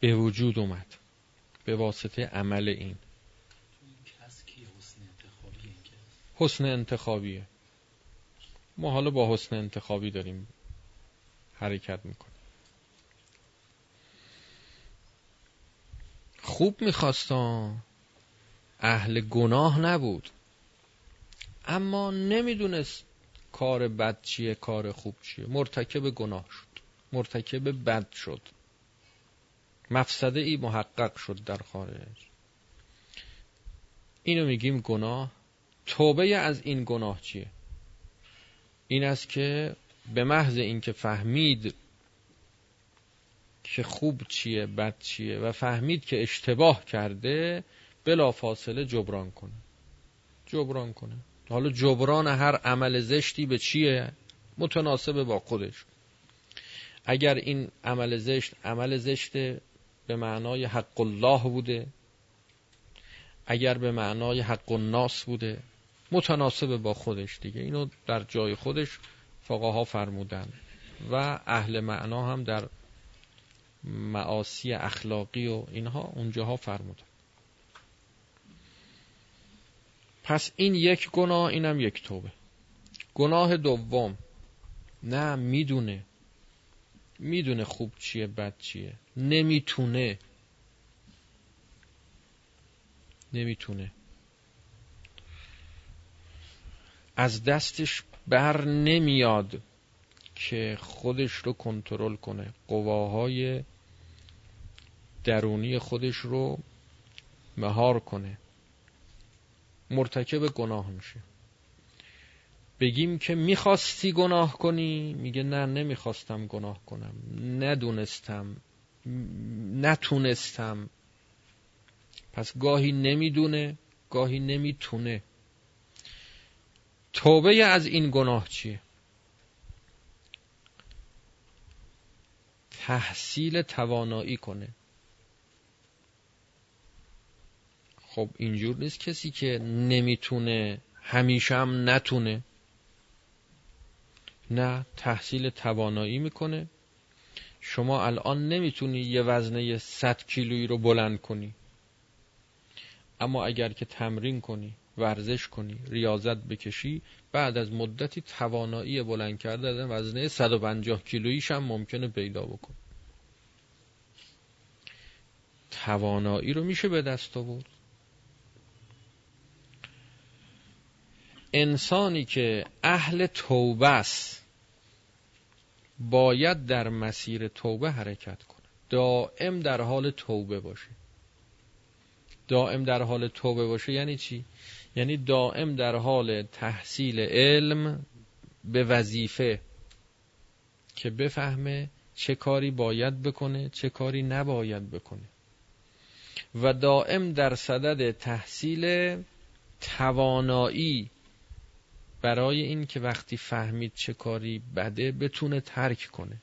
به وجود اومد. به واسطه عمل این. حسن انتخابیه. ما حالا با حسن انتخابی داریم حرکت می‌کنیم. خوب میخواستان اهل گناه نبود. اما نمی‌دونست کار بد چیه کار خوب چیه. مرتکب گناه شد. مرتکب بد شد. مفسده ای محقق شد در خارج. اینو میگیم گناه. توبه از این گناه چیه؟ این است که به محض اینکه فهمید که خوب چیه بد چیه و فهمید که اشتباه کرده بلا فاصله جبران کنه. جبران کنه. حالا جبران هر عمل زشتی به چیه؟ متناسب با خودش. اگر این عمل زشت عمل زشت به معنای حق الله بوده. اگر به معنای حق الناس بوده متناسب با خودش دیگه. اینو در جای خودش فقها فرمودن. و اهل معنا هم در معاصی اخلاقی و اینها اونجاها فرمودن پس این یک گناه اینم یک توبه. گناه دوم. نه می‌دونه. می‌دونه خوب چیه بد چیه. نمی‌تونه. نمی‌تونه. از دستش بر نمیاد که خودش رو کنترل کنه. قواهای درونی خودش رو مهار کنه. مرتکب گناه میشه. بگیم که می‌خواستی گناه کنی؟ میگه نه نمی‌خواستم گناه کنم. ندونستم. نتونستم. پس گاهی نمی‌دونه گاهی نمی‌تونه. توبه از این گناه چیه؟ تحصیل توانایی کنه. خب اینجور نیست کسی که نمی‌تونه همیشه هم نتونه. نه تحصیل توانایی می‌کنه. شما الان نمی‌تونی یه وزنه 100 کیلویی رو بلند کنی. اما اگر که تمرین کنی ورزش کنی ریاضت بکشی بعد از مدتی توانایی بلند کردن وزنه 150 کیلوییش هم ممکنه پیدا بکن. توانایی رو میشه به دست آورد. انسانی که اهل توبه است باید در مسیر توبه حرکت کنه. دائم در حال توبه باشه. دائم در حال توبه باشه یعنی چی؟ یعنی دائم در حال تحصیل علم به وظیفه که بفهمه چه کاری باید بکنه چه کاری نباید بکنه. و دائم در صدد تحصیل توانایی برای این که وقتی فهمید چه کاری بده بتونه ترک کنه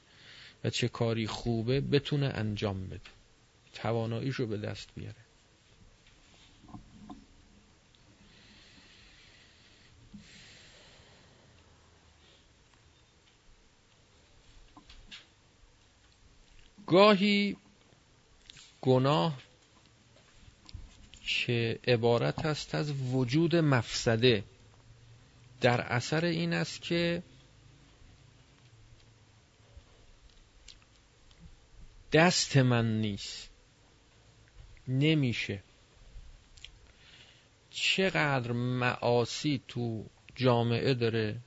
و چه کاری خوبه بتونه انجام بده. تواناییشو به دست بیاره. گاهی گناه که عبارت است از وجود مفسده. در اثر این است که دست من نیست. نمیشه. چقدر معاصی تو جامعه داره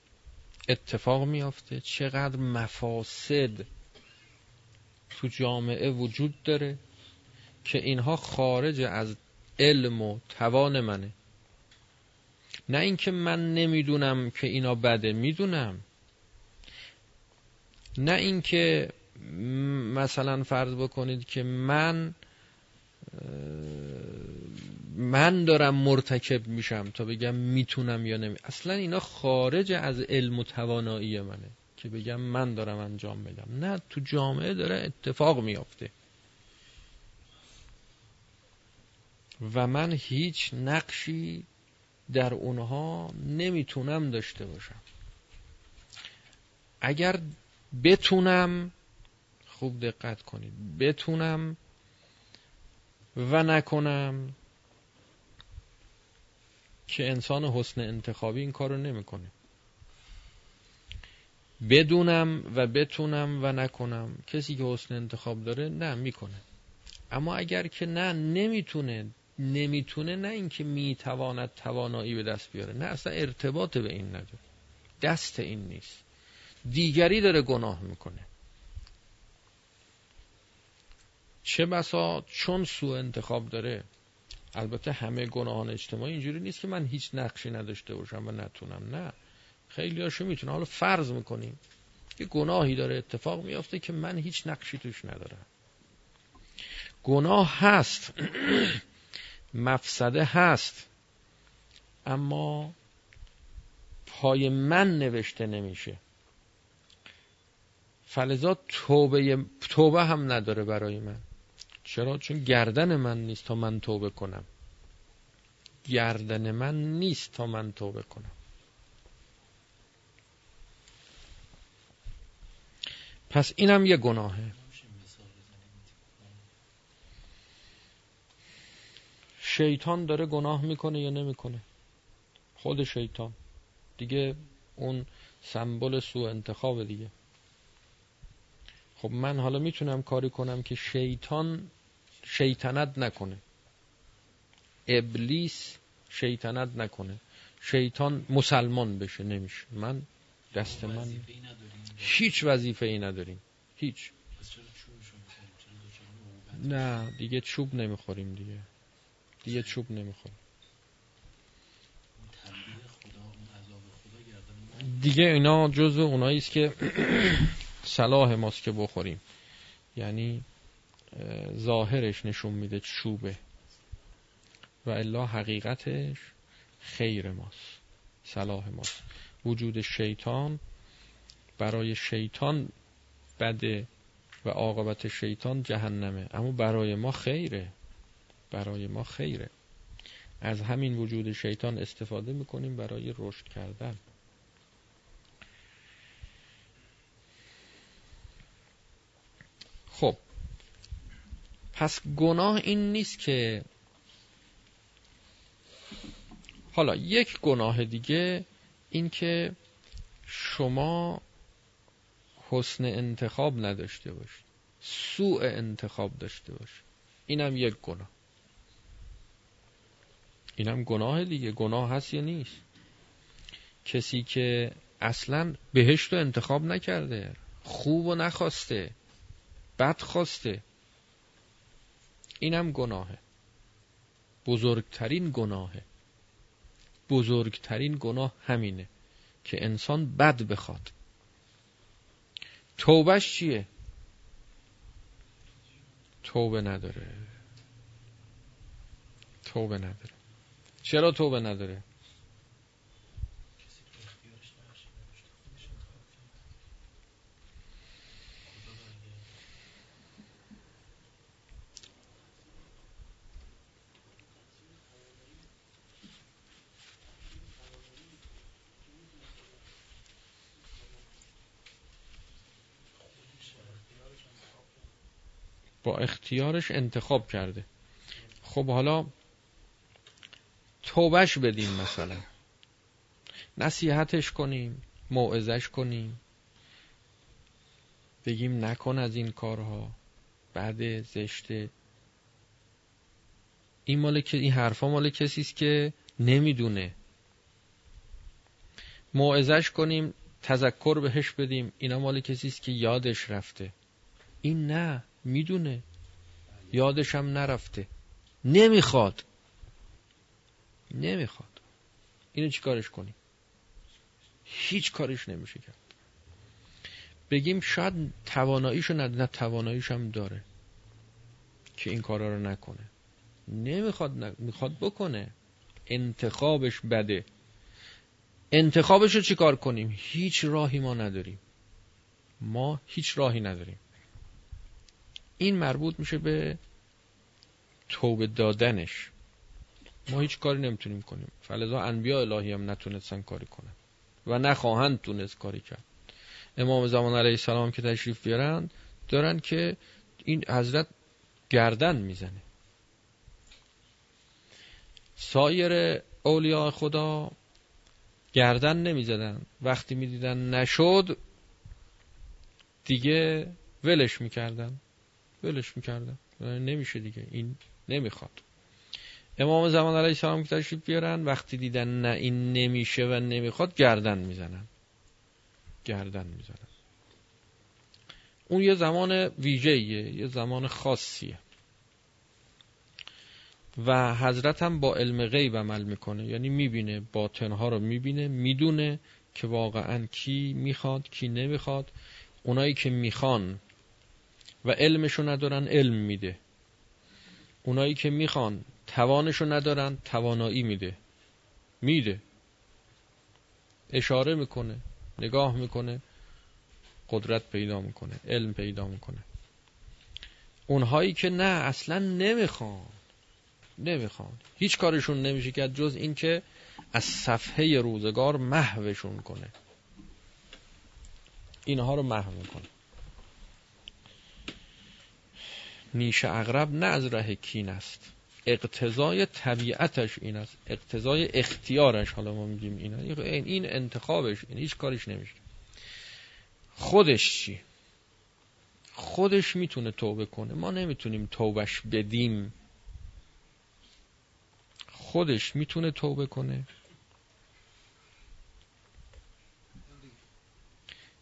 اتفاق میافته. چقدر مفاسد تو جامعه وجود داره که اینها خارج از علم و توان منه. نه اینکه من نمی‌دونم که اینا بده می‌دونم. نه اینکه مثلا فرض بکنید که من من دارم مرتکب میشم تا بگم می‌تونم یا نمی. اصلا اینا خارج از علم و توانایی منه که بگم من دارم انجام بدم نه تو جامعه داره اتفاق میافته. و من هیچ نقشی در اونها نمی‌تونم داشته باشم. اگر بتونم خوب دقت کنید بتونم و نکنم که انسان حسن انتخابی این کارو نمی‌کنه. بدونم و بتونم و نکنم. کسی که حسن انتخاب داره نه می‌کنه. اما اگر که نه نمی‌تونه نمی‌تونه نه اینکه می‌تواند توانایی به دست بیاره نه اصلا ارتباط به این نداره. دست این نیست. دیگری داره گناه می‌کنه. چه بسا چون سوء انتخاب داره البته همه گناهان اجتماعی اینجوری نیست که من هیچ نقشی نداشته باشم و نتونم. نه. خیلی هاشو می‌تونه حالا فرض می‌کنیم یه گناهی داره اتفاق میافته که من هیچ نقشی توش ندارم. گناه هست. مفسده هست. اما پای من نوشته نمیشه. فلزا توبه, توبه هم نداره برای من. چرا؟ چون گردن من نیست تا من توبه کنم. گردن من نیست تا من توبه کنم. پس اینم یه گناهه. شیطان داره گناه می‌کنه یا نمی‌کنه؟ خود شیطان. دیگه اون سمبل سو انتخاب دیگه. خب من حالا می‌تونم کاری کنم که شیطان شیطنت نکنه. ابلیس شیطنت نکنه. شیطان مسلمان بشه نمیشه. من دست من هیچ وظیفه ای نداریم. هیچ. نه دیگه چوب نمی‌خوریم دیگه. دیگه چوب نمی‌خوریم دیگه اینا جزو اونایی است که صلاح ماست که بخوریم. یعنی ظاهرش نشون میده چوبه. و الا حقیقتش خیر ماست. صلاح ماست. وجود شیطان برای شیطان بده و عاقبت شیطان جهنمه. اما برای ما خیره. برای ما خیره. از همین وجود شیطان استفاده می‌کنیم برای رشد کردن. خب پس گناه این نیست که حالا یک گناه دیگه این که شما حسن انتخاب نداشته باشید سوء انتخاب داشته باشید. اینم یک گناه. اینم گناه دیگه. گناه هست یا نیست؟ کسی که اصلا بهشت رو انتخاب نکرده خوب و نخواسته بد خواسته اینم گناهه. بزرگترین گناهه. بزرگترین گناه همینه که انسان بد بخواد. توبهش چیه؟ توبه نداره. توبه نداره. چرا توبه نداره؟ با اختیارش انتخاب کرده. خب حالا توبش بدیم مثلا. نصیحتش کنیم موعظش کنیم. بگیم نکن از این کارها. بعد زشته این مال که این حرفا مال کسی است که نمی‌دونه. موعظش کنیم تذکر بهش بدیم. اینا مال کسی است که یادش رفته. این نه می‌دونه. یادش هم نرفته. نمی‌خواد. نمی‌خواد. اینو چی کارش کنیم هیچ کارش نمیشه کرد. بگیم شاید تواناییشو نداره نه تواناییش هم داره که این کارا رو نکنه. نمی‌خواد می‌خواد بکنه. انتخابش بده. انتخابش رو چیکار کنیم؟ هیچ راهی ما نداریم. ما هیچ راهی نداریم. این مربوط میشه به توبه دادنش. ما هیچ کاری نمی‌تونیم کنیم. فلذا انبیاء الهی هم نتونستن کاری کنن. و نخواهند تونست کاری کرد. امام زمان علیه السلام که تشریف بیارن دارن که این حضرت گردن می‌زنه. سایر اولیاء خدا گردن نمی‌زدن. وقتی می‌دیدن نشد دیگه ولش می‌کردن. ولش می‌کردن. نمیشه دیگه. این نمی‌خواد. امام زمان علیه السلام که تشریف بیارن وقتی دیدن نه این نمیشه و نمی‌خواد گردن می‌زنن. گردن می‌زنن. اون یه زمان ویژه‌ایه یه زمان خاصیه. و حضرت هم با علم غیب عمل می‌کنه. یعنی می‌بینه باطنها رو می‌بینه می‌دونه که واقعا کی می‌خواد کی نمی‌خواد. اونایی که می‌خوان و علمشو ندارن علم میده. اونایی که می‌خوان توانشو ندارن توانایی میده. میده. اشاره می‌کنه نگاه می‌کنه قدرت پیدا می‌کنه علم پیدا می‌کنه. اونهایی که نه اصلا نمی‌خوان. نمی‌خوان. هیچ کارشون نمیشه که جز این که از صفحه روزگار محوشون کنه. اینها رو محو می‌کنه. نیش اغرب نه از ره کین است. اقتضای طبیعتش این است. اقتضای اختیارش حالا ما میگیم اینا. این انتخابش این هیچ کارش نمیشه. خودش چی؟ خودش می‌تونه توبه کنه. ما نمی‌تونیم توبش بدیم. خودش می‌تونه توبه کنه.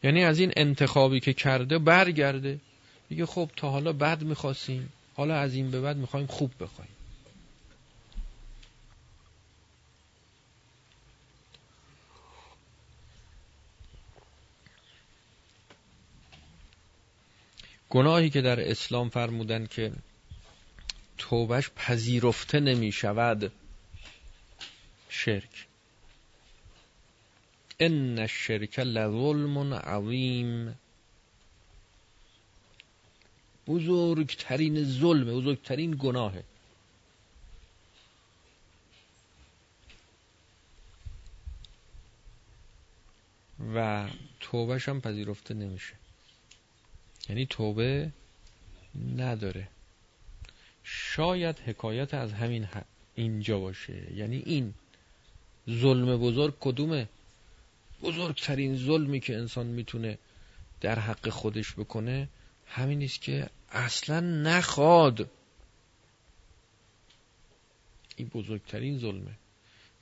یعنی از این انتخابی که کرده برگرده. میگه خب تا حالا بد می‌خواستیم. حالا از این به بعد می‌خوایم خوب بخوایم. گناهی که در اسلام فرمودن که توبش پذیرفته نمی شود شرک. ان الشرک لظلم عظیم. بزرگترین ظلم بزرگترین گناهه و توبهش هم پذیرفته نمیشه. یعنی توبه نداره. شاید حکایت از همین اینجا باشه. یعنی این ظلم بزرگ کدومه؟ بزرگترین ظلمی که انسان می‌تونه در حق خودش بکنه همین است که اصلا نخواد. این بزرگترین ظلمه.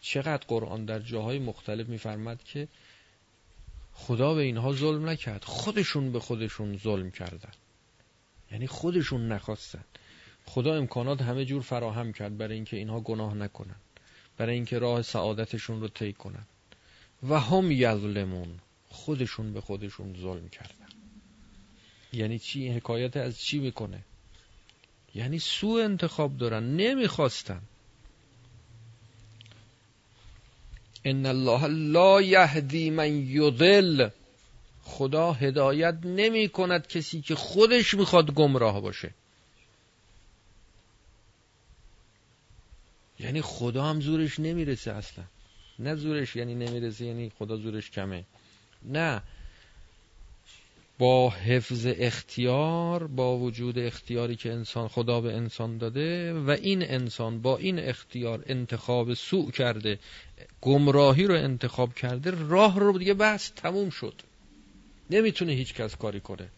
چقدر قرآن در جاهای مختلف میفرمد که خدا به اینها ظلم نکرد. خودشون به خودشون ظلم کردن. یعنی خودشون نخواستن. خدا امکانات همه جور فراهم کرد برای اینکه اینها گناه نکنن. برای اینکه راه سعادتشون رو طی کنن. و هم یظلمون. خودشون به خودشون ظلم کردن. یعنی چی؟ این حکایت از چی می‌کنه؟ یعنی سو انتخاب دارن. نمی‌خواستن. ان الله لا یهدی من یضل. خدا هدایت نمی کند کسی که خودش می‌خواد گمراه باشه. یعنی خدا هم زورش نمی‌رسه اصلا. نه زورش یعنی نمی‌رسه یعنی خدا زورش کمه. نه با حفظ اختیار با وجود اختیاری که انسان خدا به انسان داده و این انسان با این اختیار انتخاب سوء کرده گمراهی رو انتخاب کرده راه رو دیگه بس تموم شد. نمی‌تونه هیچ کس کاری کنه.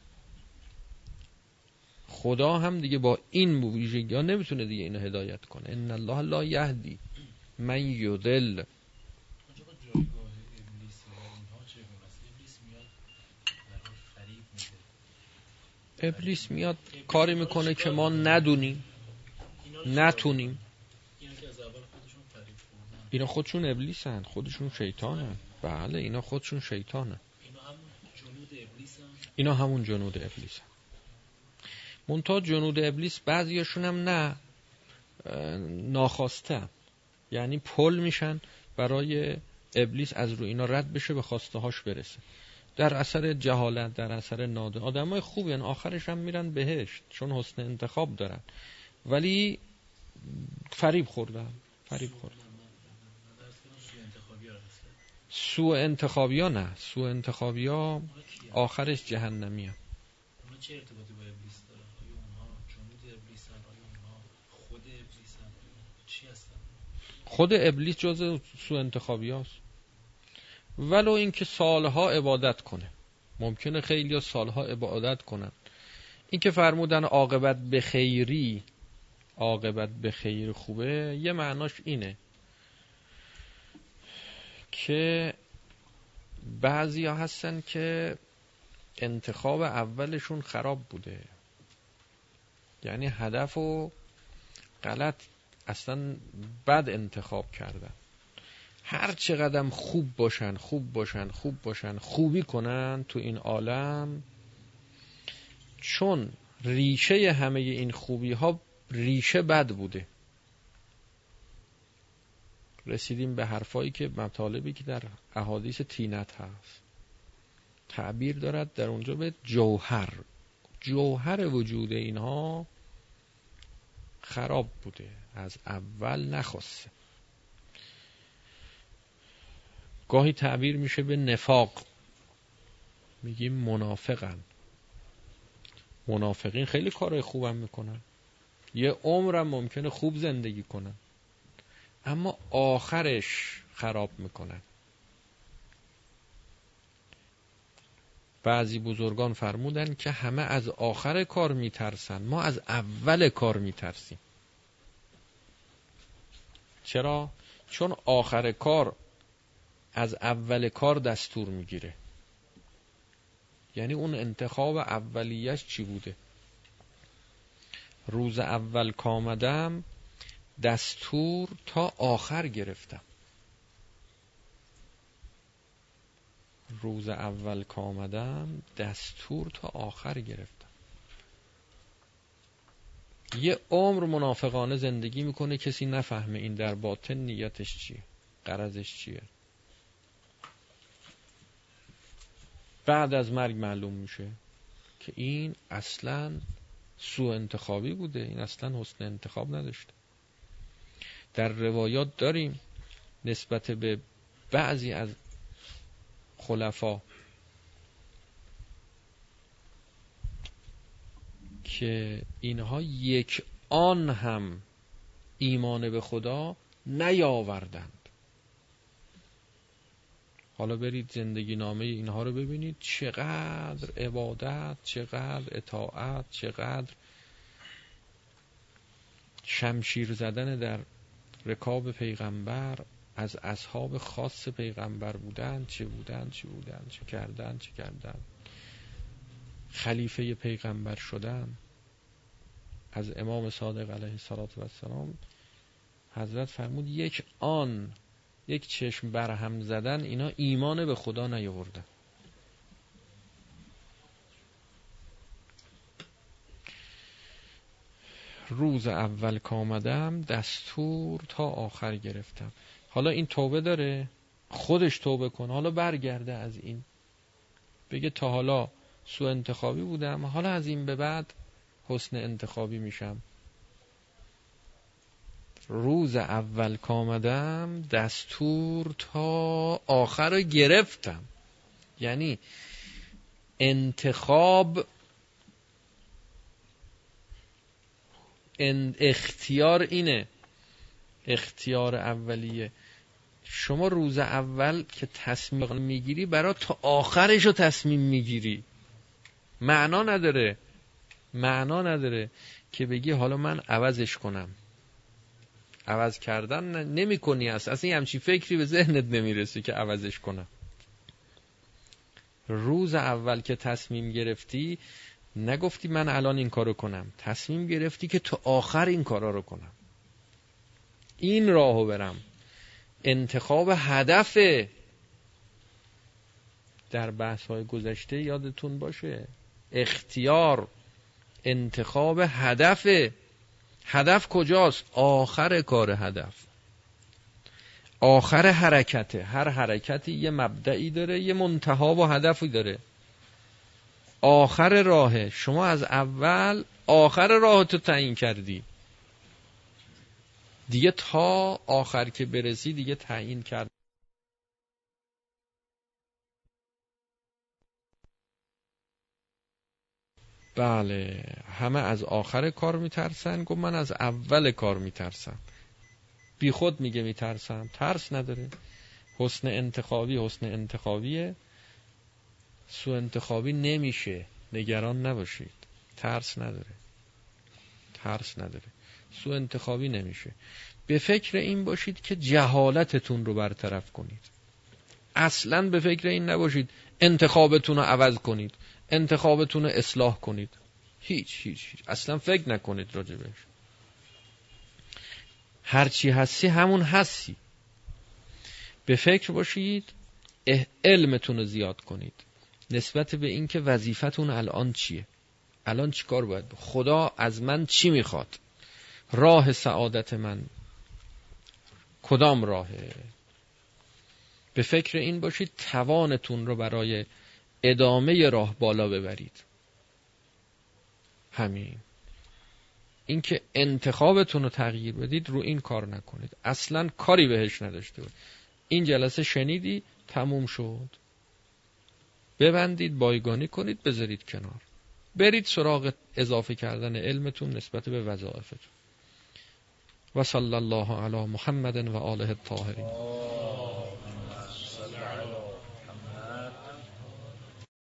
خدا هم دیگه با این ویژگی ها نمی‌تونه دیگه اینو هدایت کنه. ان الله لا یهدی من یدل ابلیس میاد کاری می‌کنه که ما ندونیم. نتونیم. اینا خودشون ابلیسن خودشون شیطانن. بله اینا خودشون شیطانن. اینا همون جنود ابلیسن. منتها جنود ابلیس بعضیاشون هم نه ناخواسته. یعنی پل میشن برای ابلیس از رو اینا رد بشه به خواسته هاش برسه. در اثر جهالت در اثر ناده آدم های خوبی یعنی آخرش هم میرن بهشت چون حسن انتخاب دارن. ولی فریب خوردن فریب خوردن. سو انتخابی ها نه سو انتخابی ها آخرش جهنمی هم. خود ابلیس جز سو انتخابی هاست ولو اینکه سالها عبادت کنه. ممکنه خیلی سالها عبادت کنن. اینکه فرمودن عاقبت به خیری عاقبت به خیر خوبه یه معناش اینه که بعضی هستن که انتخاب اولشون خراب بوده. یعنی هدف و غلط اصلا بد انتخاب کردن. هر چقدر خوب باشن خوب باشن خوب باشن خوبی کنن تو این عالم چون ریشه همه این خوبی ها ریشه بد بوده. رسیدیم به حرفایی که مطالبی که در احادیث تینت هست. تعبیر دارد در اونجا به جوهر. جوهر وجود اینها خراب بوده. از اول نخواسته. گاهی تعبیر میشه به نفاق. میگیم منافقن. منافقین خیلی کارهای خوبم می‌کنن. یه عمرم ممکنه خوب زندگی کنن. اما آخرش خراب می‌کنن. بعضی بزرگان فرمودن که همه از آخر کار میترسن. ما از اول کار میترسیم. چرا؟ چون آخر کار از اول کار دستور می‌گیره. یعنی اون انتخاب اولیش چی بوده؟ روز اول کامدم دستور تا آخر گرفتم. روز اول کامدم دستور تا آخر گرفتم. یه عمر منافقانه زندگی می‌کنه کسی نفهمه این در باطن نیتش چیه قرضش چیه. بعد از مرگ معلوم میشه که این اصلا سو انتخابی بوده. این اصلا حسن انتخاب نداشته. در روایات داریم نسبت به بعضی از خلفا که اینها یک آن هم ایمان به خدا نیاوردند. حالا برید زندگی نامه اینها رو ببینید. چقدر عبادت چقدر اطاعت چقدر شمشیر زدن در رکاب پیغمبر از اصحاب خاص پیغمبر بودن چه بودن چه بودن چه کردن چه کردن. خلیفه پیغمبر شدن. از امام صادق علیه السلام حضرت فرمود یک آن یک چشم برهم زدن اینا ایمان به خدا نیاوردن. روز اول کامدم دستور تا آخر گرفتم. حالا این توبه داره؟ خودش توبه کن. حالا برگرده از این. بگه تا حالا سو انتخابی بودم حالا از این به بعد حسن انتخابی میشم. روز اول کامدم دستور تا آخر گرفتم. یعنی انتخاب اختیار اینه. اختیار اولیه. شما روز اول که تصمیم می‌گیری برای تا آخرش رو تصمیم می‌گیری. معنا نداره. معنا نداره که بگی حالا من عوضش کنم. عوض کردن نمی کنی است اصلا یه همچی فکری به ذهنت نمی‌رسه که عوضش کنم. روز اول که تصمیم گرفتی نگفتی من الان این کارو کنم. تصمیم گرفتی که تو آخر این کارا رو کنم. این راهو برم. انتخاب هدف در بحث های گذشته یادتون باشه. اختیار انتخاب هدف. هدف کجاست؟ آخر کار هدف. آخر حرکته. هر حرکتی یه مبدعی داره یه منتها و هدفی داره. آخر راه شما از اول آخر راه تو تعیین کردی. دیگه تا آخر که برسی دیگه تعیین کرد بله. همه از آخر کار میترسن؟ گفت من از اول کار میترسم. بی خود میگه میترسم. ترس نداره. حسن انتخابی حسن انتخابیه. سو انتخابی نمیشه. نگران نباشید. ترس نداره. ترس نداره. سو انتخابی نمیشه. به فکر این باشید که جهالتتون رو برطرف کنید. اصلا به فکر این نباشید. انتخابتون رو عوض کنید. انتخابتون رو اصلاح کنید. هیچ هیچ هیچ. اصلا فکر نکنید راجبش هرچی هستی همون هستی. به فکر باشید علمتون رو زیاد کنید. نسبت به اینکه وظیفتون الان چیه؟ الان چیکار باید خدا از من چی می‌خواد؟ راه سعادت من کدام راهه؟ به فکر این باشید توانتون رو برای ادامه راه بالا ببرید. همین. اینکه انتخابتون رو تغییر بدید رو این کار نکنید. اصلا کاری بهش نداشته بود این جلسه شنیدی تموم شد. ببندید بایگانی کنید بذارید کنار. برید سراغ اضافه کردن علمتون نسبت به وظایفتون. و صلی الله علی محمد و آله الطاهرین.